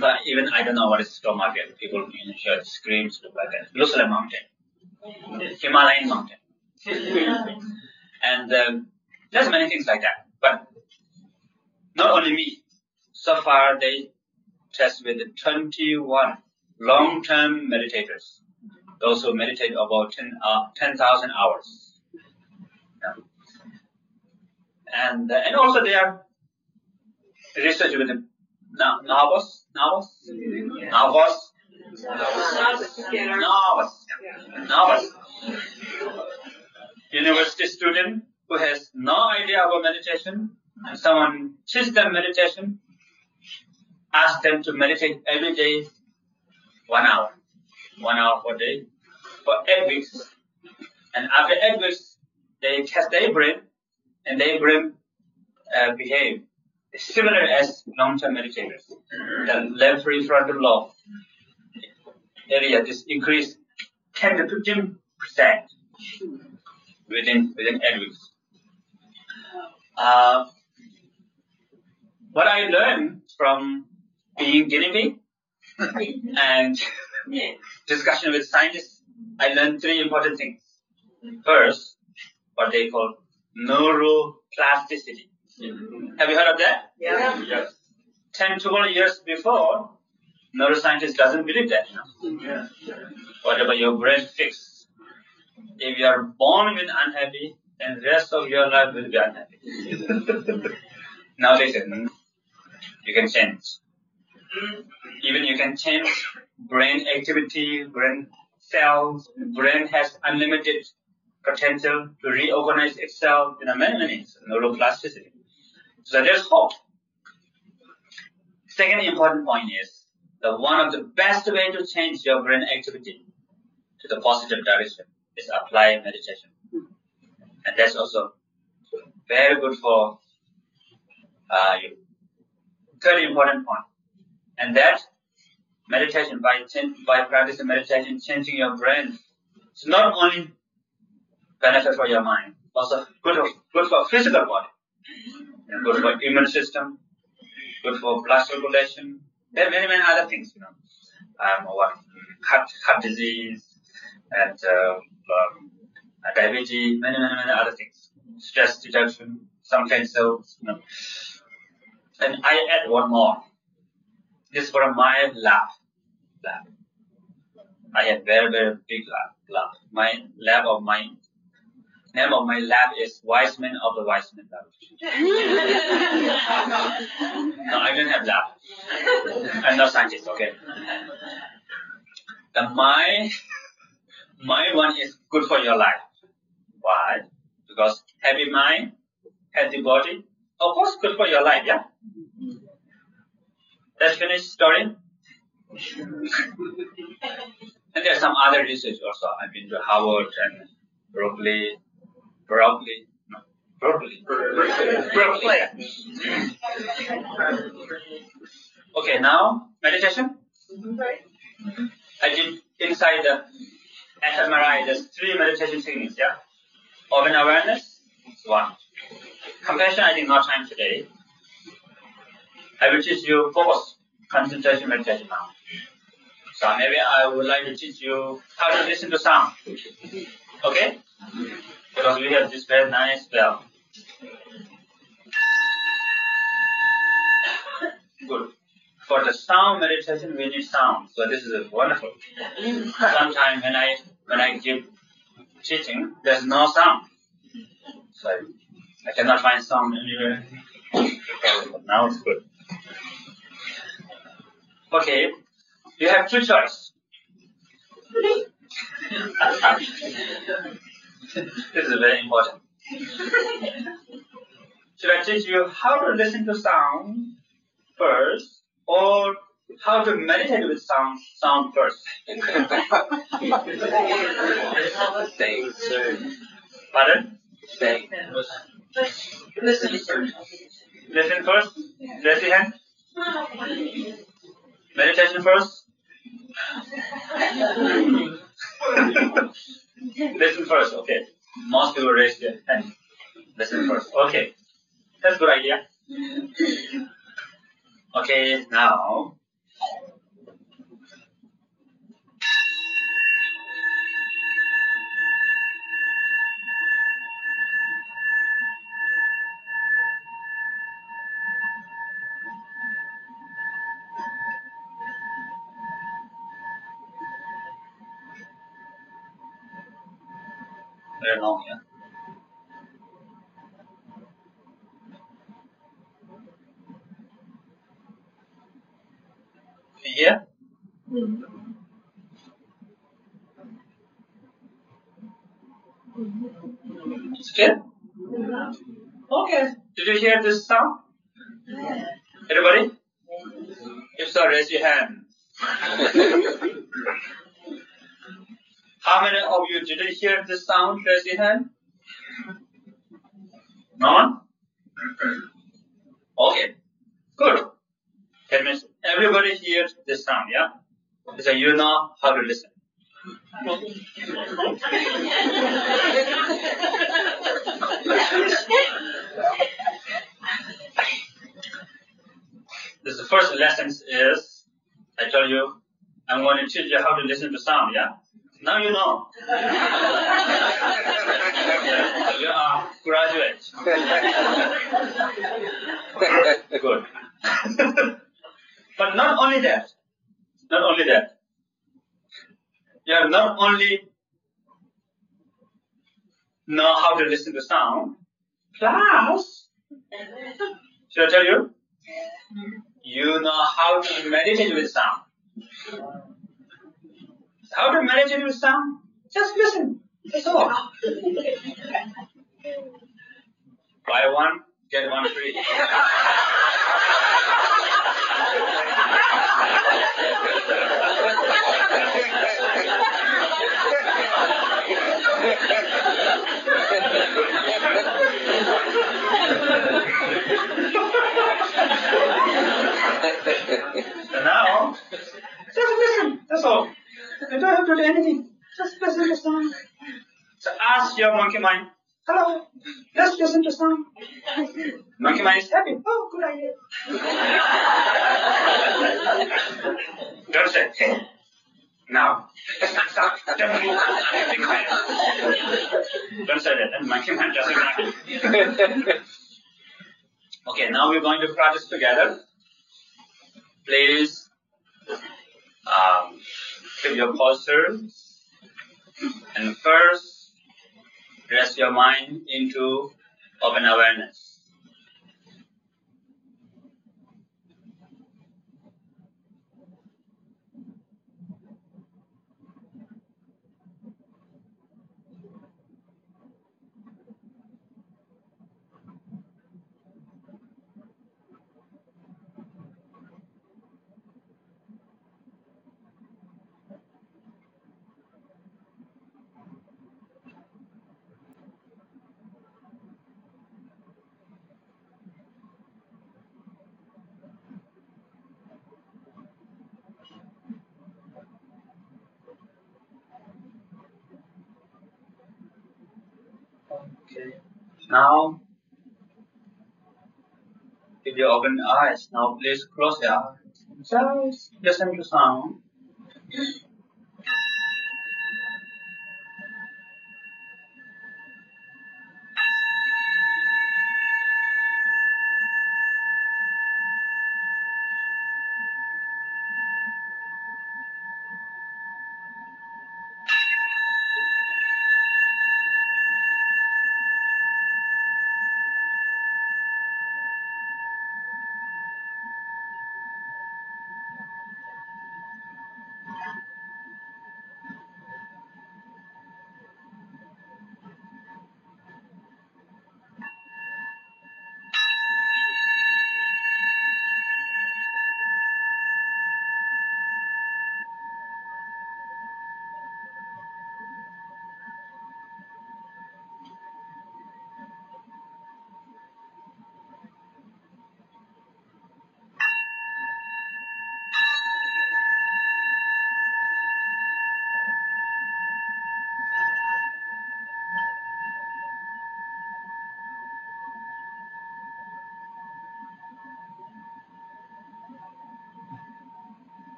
but even I don't know what is stock market. People in hear screams look like that. Looks like mountain, Himalayan mountain. And um, there's many things like that. But not only me. So far they test with 21 long-term meditators. Those who meditate about 10 uh, 10,000 hours. Yeah. And uh, and also they are research with the na- Navas, Navas, Navas, Navas, university student who has no idea about meditation, and someone teaches them meditation, ask them to meditate every day, one hour, one hour per day, for eight weeks, and after eight weeks, they test their brain, and their brain uh, behave similar as long-term meditators. The left prefrontal lobe area just increased 10 to 15 percent within within eight. Uh, what I learned from being guinea pig and discussion with scientists, I learned three important things. First, what they call neuroplasticity. Have you heard of that? Yeah. Yes. 10, 12 years before, neuroscientists doesn't believe that. You know? Whatever your brain fix, if you are born with unhappy, then rest of your life will be unhappy. now "Hmm, you can change. Even you can change brain activity, brain cells. Brain has unlimited potential to reorganize itself in a many, many neuroplasticity. So there's hope. Second important point is that one of the best way to change your brain activity to the positive direction is apply meditation. And that's also very good for uh, you. Third important point. And that meditation by chan- by practicing meditation, changing your brain, it's not only benefit for your mind, also good for, good for physical body, good for immune system, good for blood circulation. There are many many other things, you know, um, what heart heart disease and uh, um, diabetes, many many many other things, stress reduction, some cancers, you know. And I add one more. This is from my lab. Lab. I have very very big lab. Lab. My lab of my name of my lab is Wiseman of the Wiseman Lab. No, I don't have lab. I'm not scientist. Okay. The my my one is good for your life. Why? Because happy mind, healthy body. Of course, good for your life. Yeah. Let's finish story. and there's some other research also. I've been to Harvard and Berkeley, Berkeley, no, Berkeley, Berkeley. Okay, now meditation. Mm-hmm. I did inside the fMRI. There's three meditation techniques. Yeah, open awareness, one. Compassion. I think not time today. I will teach you focus, concentration meditation now. So maybe I would like to teach you how to listen to sound. Okay? Because we have this very nice bell. Good. For the sound meditation, we need sound. So this is wonderful. Sometimes when I when I give teaching, there's no sound. So I cannot find sound anywhere. But now it's good. Okay, you have two choices. this is very important. Should I teach you how to listen to sound first, or how to meditate with sound sound first? Pardon? Listen first. Listen first. Raise your hand. Meditation first. Listen first. Okay. Most people raise their hand. Listen first. Okay. That's a good idea. Okay, now. Very long, Okay. Did you hear this sound? Yeah. Everybody? If so, raise your hand. How many of you didn't hear this sound? Raise your hand. No one? Okay. Good. That means everybody hears this sound, yeah? So you know how to listen. This the first lesson is, I tell you, I'm going to teach you how to listen to sound, yeah? Now you know. Yeah, you are graduate. Good. but not only that, not only that, you have not only know how to listen to sound, plus, should I tell you? You know how to meditate with sound. How to meditate with sound? Just listen. That's all. Buy one, get one free. So now, just listen. That's all. You don't have to do anything. Just listen to sound. So ask your monkey mind, hello, let's listen to sound. Monkey mind is happy. Oh, good idea. don't say, hey, now, let's not stop. Don't move. Be quiet. Don't say that. Then monkey mind doesn't like Okay, now we're going to practice together. Please um, keep your posture. And first, rest your mind into open awareness. Okay. Now, if you open your eyes, now please close your eyes. Just listen to sound.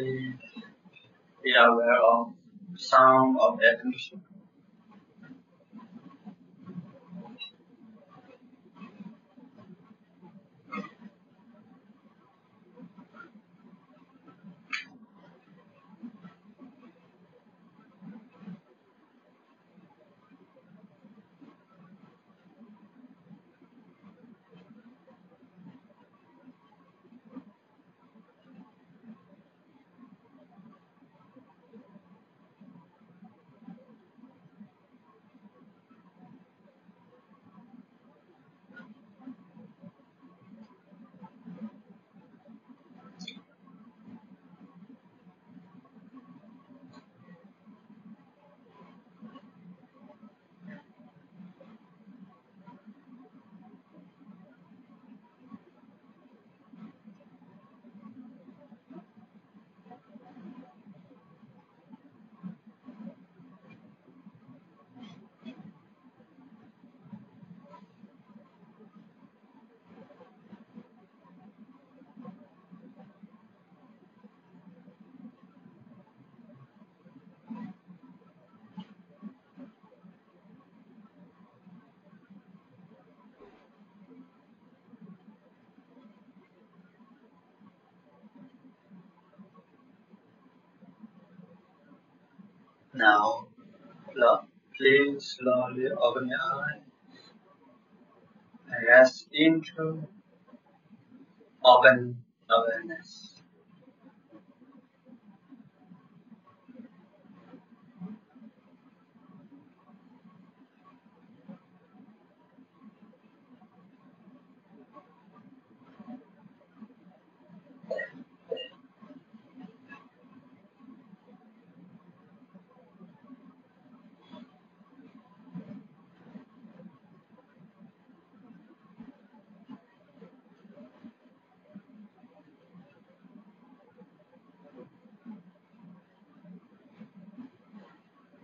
Please be aware of sound of air Now, please slowly open your eyes and rest into open awareness.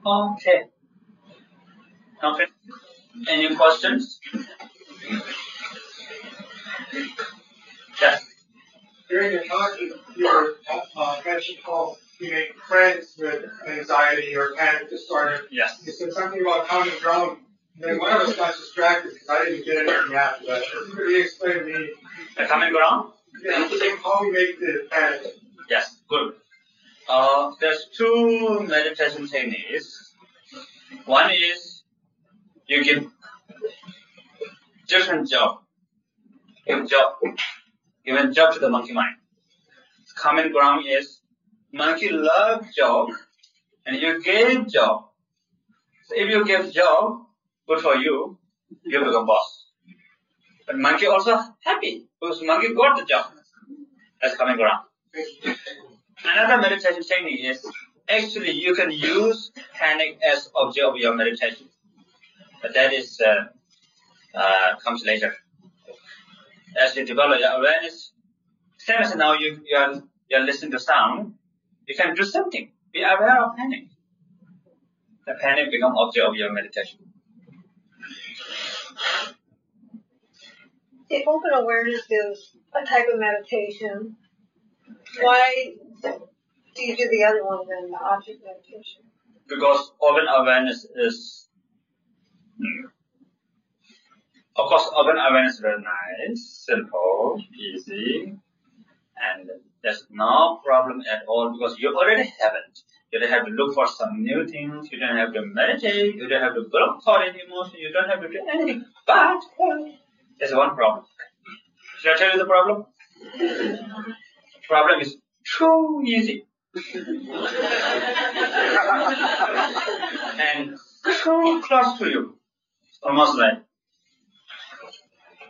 Okay. Okay. Any questions? Yes. During your talk, you you were, uh, mentioned how you make friends with anxiety or panic disorder. Yes. You said something about common ground. Then one of us got distracted because I didn't get anything after that. If you could re-explain to me The common ground? yeah, how we make the panic. Yes. Good. Uh, there's two meditation techniques. One is you give different job. Give job. Give a job to the monkey mind. Common ground is monkey love job and you give job. So if you give job, good for you, you become boss. But monkey also happy because monkey got the job. That's common ground. Another meditation technique is actually you can use panic as object of your meditation, but that is uh, uh, comes later. As you develop your awareness, same as now you you are you are listening to sound, you can do something. Be aware of panic. The panic become object of your meditation. If open awareness is a type of meditation, why do you do the other one than the object meditation? because open awareness is of course open awareness is very nice, simple, easy, and there's no problem at all because you already have it. You don't have to look for some new things, you don't have to meditate, you don't have to block thought and emotion, you don't have to do anything. But there's one problem. Should I tell you the problem? Problem is too easy. and too close to you. Almost like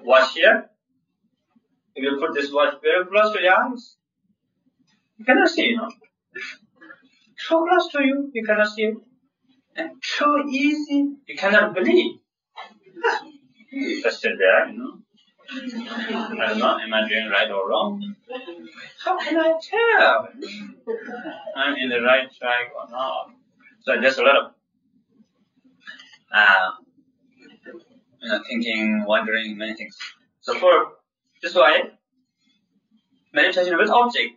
watch here. If you put this watch very close to your eyes, you cannot see, you know. Too close to you, you cannot see it. And too easy, you cannot believe. It's still there, you know. I don't know, am I doing right or wrong? How can I tell? I'm in the right track or not? So there's a lot of uh, you know, thinking, wondering, many things. So for this why meditation with object.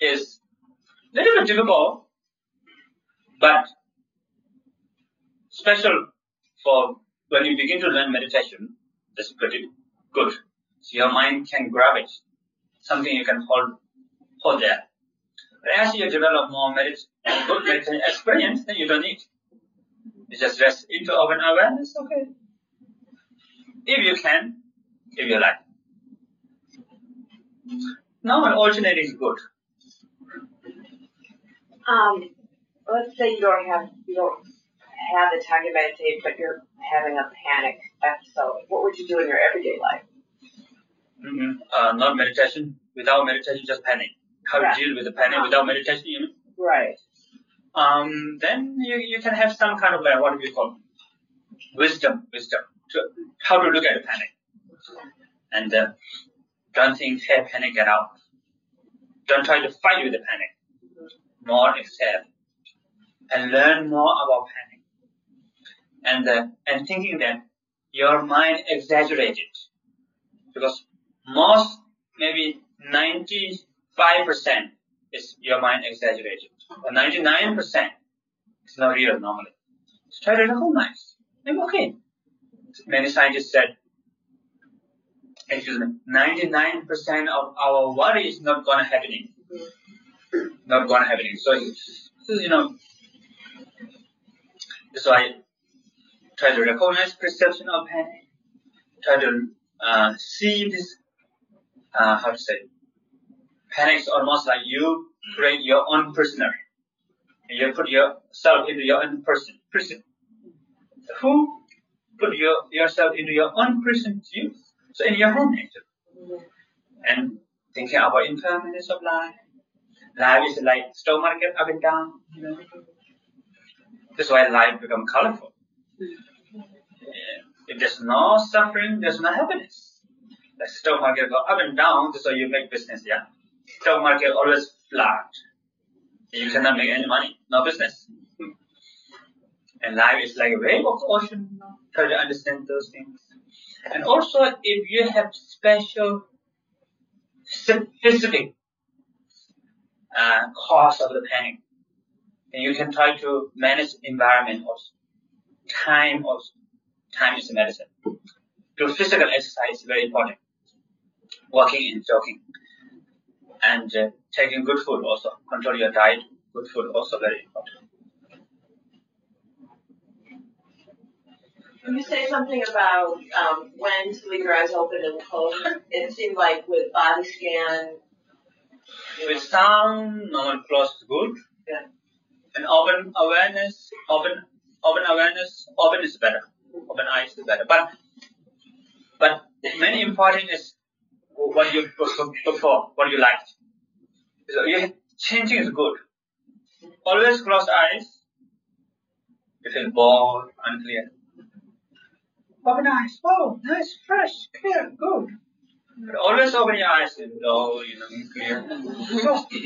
is a little bit difficult, but special for when you begin to learn meditation. That's pretty good. So your mind can grab it, something you can hold, hold there. But as you develop more medit- good meditation experience, then you don't need. You just rest into open awareness, okay. If you can, if you like. No, an alternating is good. Um, let's say you don't have you don't have the time to meditate, but you're having a panic episode. What would you do in your everyday life? Mm-hmm. Uh, not meditation. Without meditation, just panic. How Yeah. to deal with the panic without meditation, you know? Right. Um, then you, you can have some kind of like, what do we call wisdom, wisdom, to, how to look at the panic. And uh, don't think, hey, panic, get out. Don't try to fight with the panic. More accept. And learn more about panic. And, uh, and thinking that your mind exaggerated. Because most, maybe 95% is your mind exaggerated. But 99% is not real normally. So try to recognize. I'm okay. Many scientists said, excuse me, 99% of our worry is not gonna happening. Not gonna happening. So, you know, that's why try to recognize perception of panic. Try to uh, see this, uh, how to say, panic is almost like you create your own prisoner. You put yourself into your own person, prison. Who put your, yourself into your own prison? You. So in your hand, actually. And thinking about impermanence of life. Life is like stock market up and down. You know. That's why life become colorful. If there's no suffering, there's no happiness. The stock market go up and down, why you make business, yeah. Stock market always flat. You cannot make any money, no business. And life is like a wave of ocean. Try to understand those things. And also, if you have special, specific uh, cause of the panic, then you can try to manage environment also. Time also. Time is medicine. Do physical exercise is very important. Walking and jogging. And uh, taking good food also. Control your diet. Good food also very important. Can you say something about um, when to leave your eyes open and close? It seemed like with body scan. With some normal close is good. Yeah. And open awareness, open open awareness, open is better. Open eyes is better. But but many important is what you for, what you like. So you changing is good. Always close eyes. You feel bored, unclear. Open eyes. Oh, nice, fresh, clear, good. But always open your eyes and you know, clear.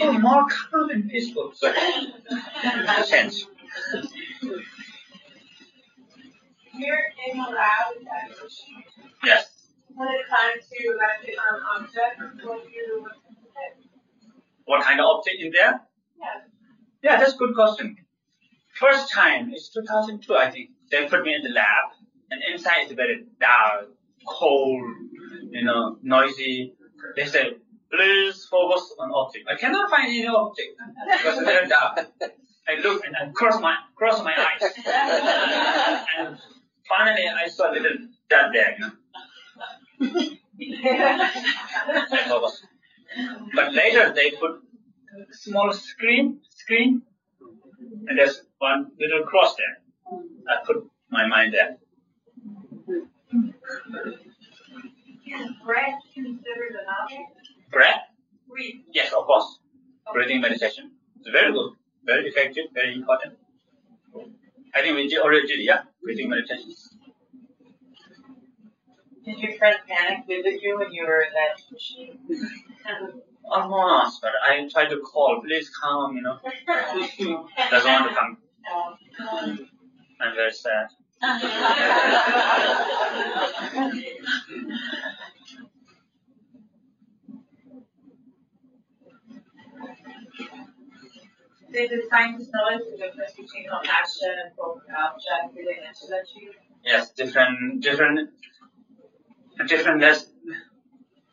Oh, more calm and peaceful. So, change. Here in the lab, Yes. when it comes to meditate on objects, what you What kind of object in there? yeah. Yeah, that's a good question. First time is 2002, I think. They put me in the lab, and inside is very dark, cold, you know, noisy. They said, please focus on object. I cannot find any object because it's very dark. I look and I cross my cross my eyes, and finally I saw a little dot there. You know, I focus. But later they put small screen screen and there's one little cross there. I put my mind there. Is breath considered an object? Breath? Breathe. Yes, of course. Breathing meditation. It's very good, very effective, very important. I think we did already did, yeah, breathing meditation. Did your friend panic visit you when you were in that machine? Almost, but I tried to call, please come, you know. Doesn't want to come. I'm very sad. Did the scientists notice the difference between compassion and object? Did they mention that to you? Yes, different, different, different. There's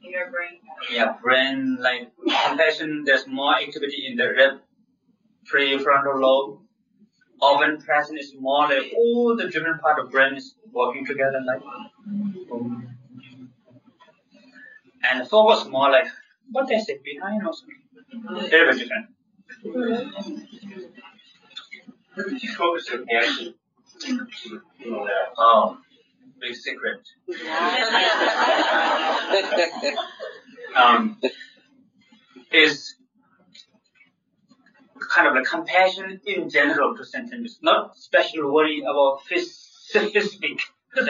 In your brain? yeah, brain like compassion. There's more activity in the rib, prefrontal lobe. Open present is more like all the different part of brain is working together like. boom. And focus more like what they say behind or something. Very very different. Where did you focus your attention? You know that. Oh, big secret. um, is kind of like compassion in general to sentences, not special worry about phys- specific. What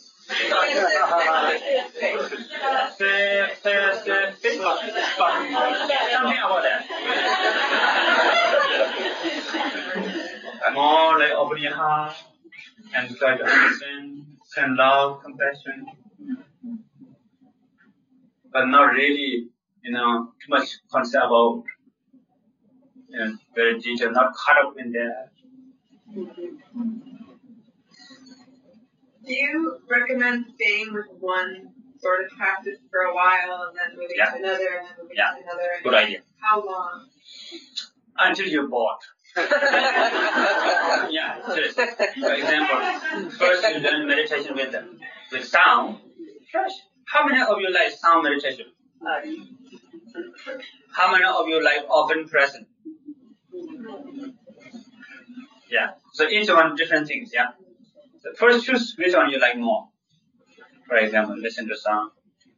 is about that. More like open your heart and try to understand, send love, compassion. But not really, you know, too much concern about, you know, very detailed, not caught up in that. Do you recommend staying with one sort of practice for a while and then moving Yeah. to another and then moving Yeah. to another? And Good idea. How long? Until you're bored. yeah, seriously. For example, first you learn meditation with with sound. First, how many of you like sound meditation? How many of you like open present? Yeah. So each one different things. Yeah. First choose which one you like more. For example, listen to sound.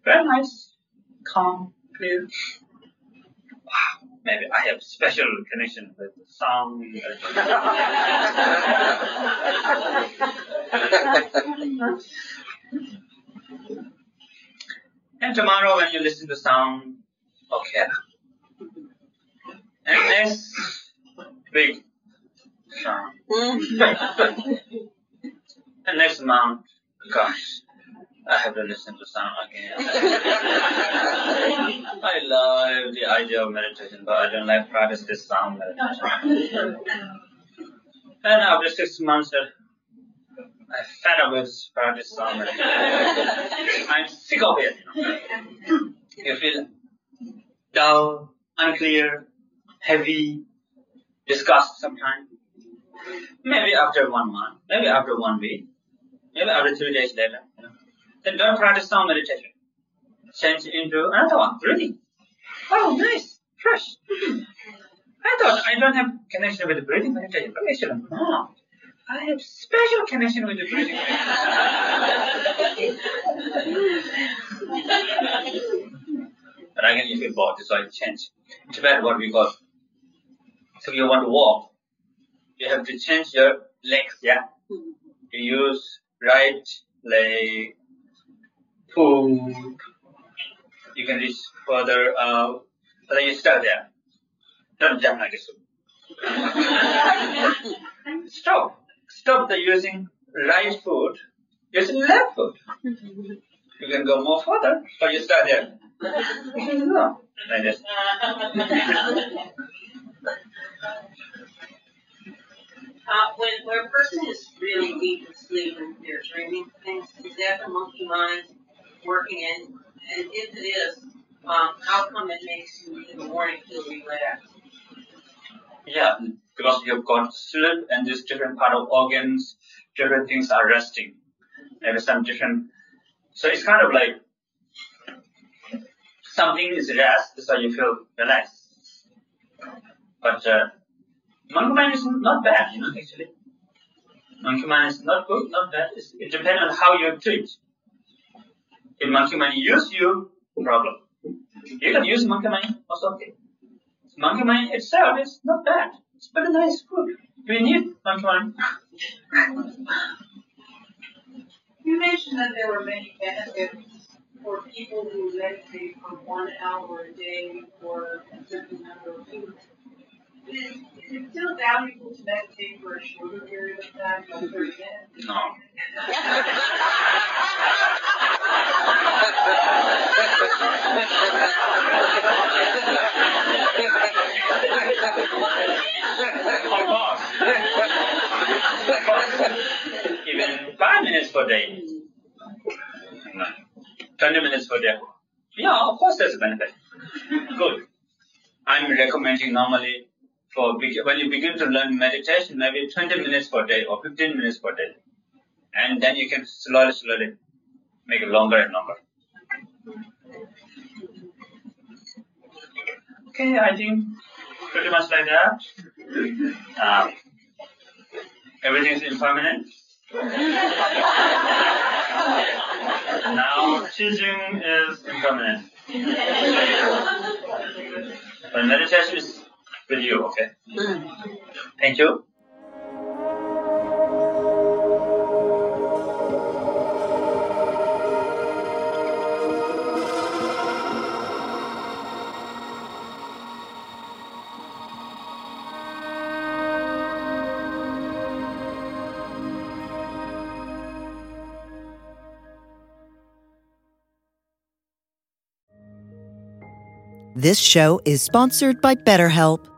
Very nice, calm, clear. Maybe I have special connection with the sound. and tomorrow when you listen to sound, okay. And next, big mm-hmm. sound. and next month, gosh, I have to listen to sound again. I love the idea of meditation, but I don't like practice this sound meditation. and after six months, uh, I fed up with practice sound meditation. I'm sick of it. You, know. you feel dull, unclear, heavy, disgust sometimes. Maybe after one month, maybe after one week, maybe after three days later. You know. Then don't practice sound meditation. Change into another one, breathing. Oh, nice, fresh. Hmm. I thought I don't have connection with the breathing meditation, but actually, no. I have special connection with the breathing. but again, if you bored, so I change. In Tibet, what we call, so you want to walk, you have to change your legs, yeah? You use right leg, pull. You can reach further out, but then you start there. Don't jump like this. Stop. Stop the using right foot. Use left foot. You can go more further, but you start there. No, like this. Uh, when, when a person is really deep in sleep and they're dreaming things, is that the monkey mind working in? And if it is, um, how come it makes you in the morning feel relaxed? Yeah, because you've got sleep and these different part of organs, different things are resting. Is some different, so it's kind of like something is rest, so you feel relaxed. But uh, monkey mind is not bad, you know, actually. Monkey mind is not good, not bad. It's, it depends on how you treat. If monkey mind use you, problem. You can use monkey mind, also okay. Monkey mind itself is not bad. It's very nice food. We need monkey mind. You mentioned that there were many benefits for people who meditate for one hour a day for a certain number of weeks it's still valuable to meditate for a shorter period of time 30 minutes. No. Even five minutes per day. No. 20 minutes per day. Yeah, of course there's a benefit. Good. I'm recommending normally for when you begin to learn meditation, maybe 20 minutes per day or 15 minutes per day. And then you can slowly, slowly make it longer and longer. Okay, I think pretty much like that. Um, everything is impermanent. now teaching is impermanent. but meditation is with you, okay? Mm. Thank you. This show is sponsored by BetterHelp.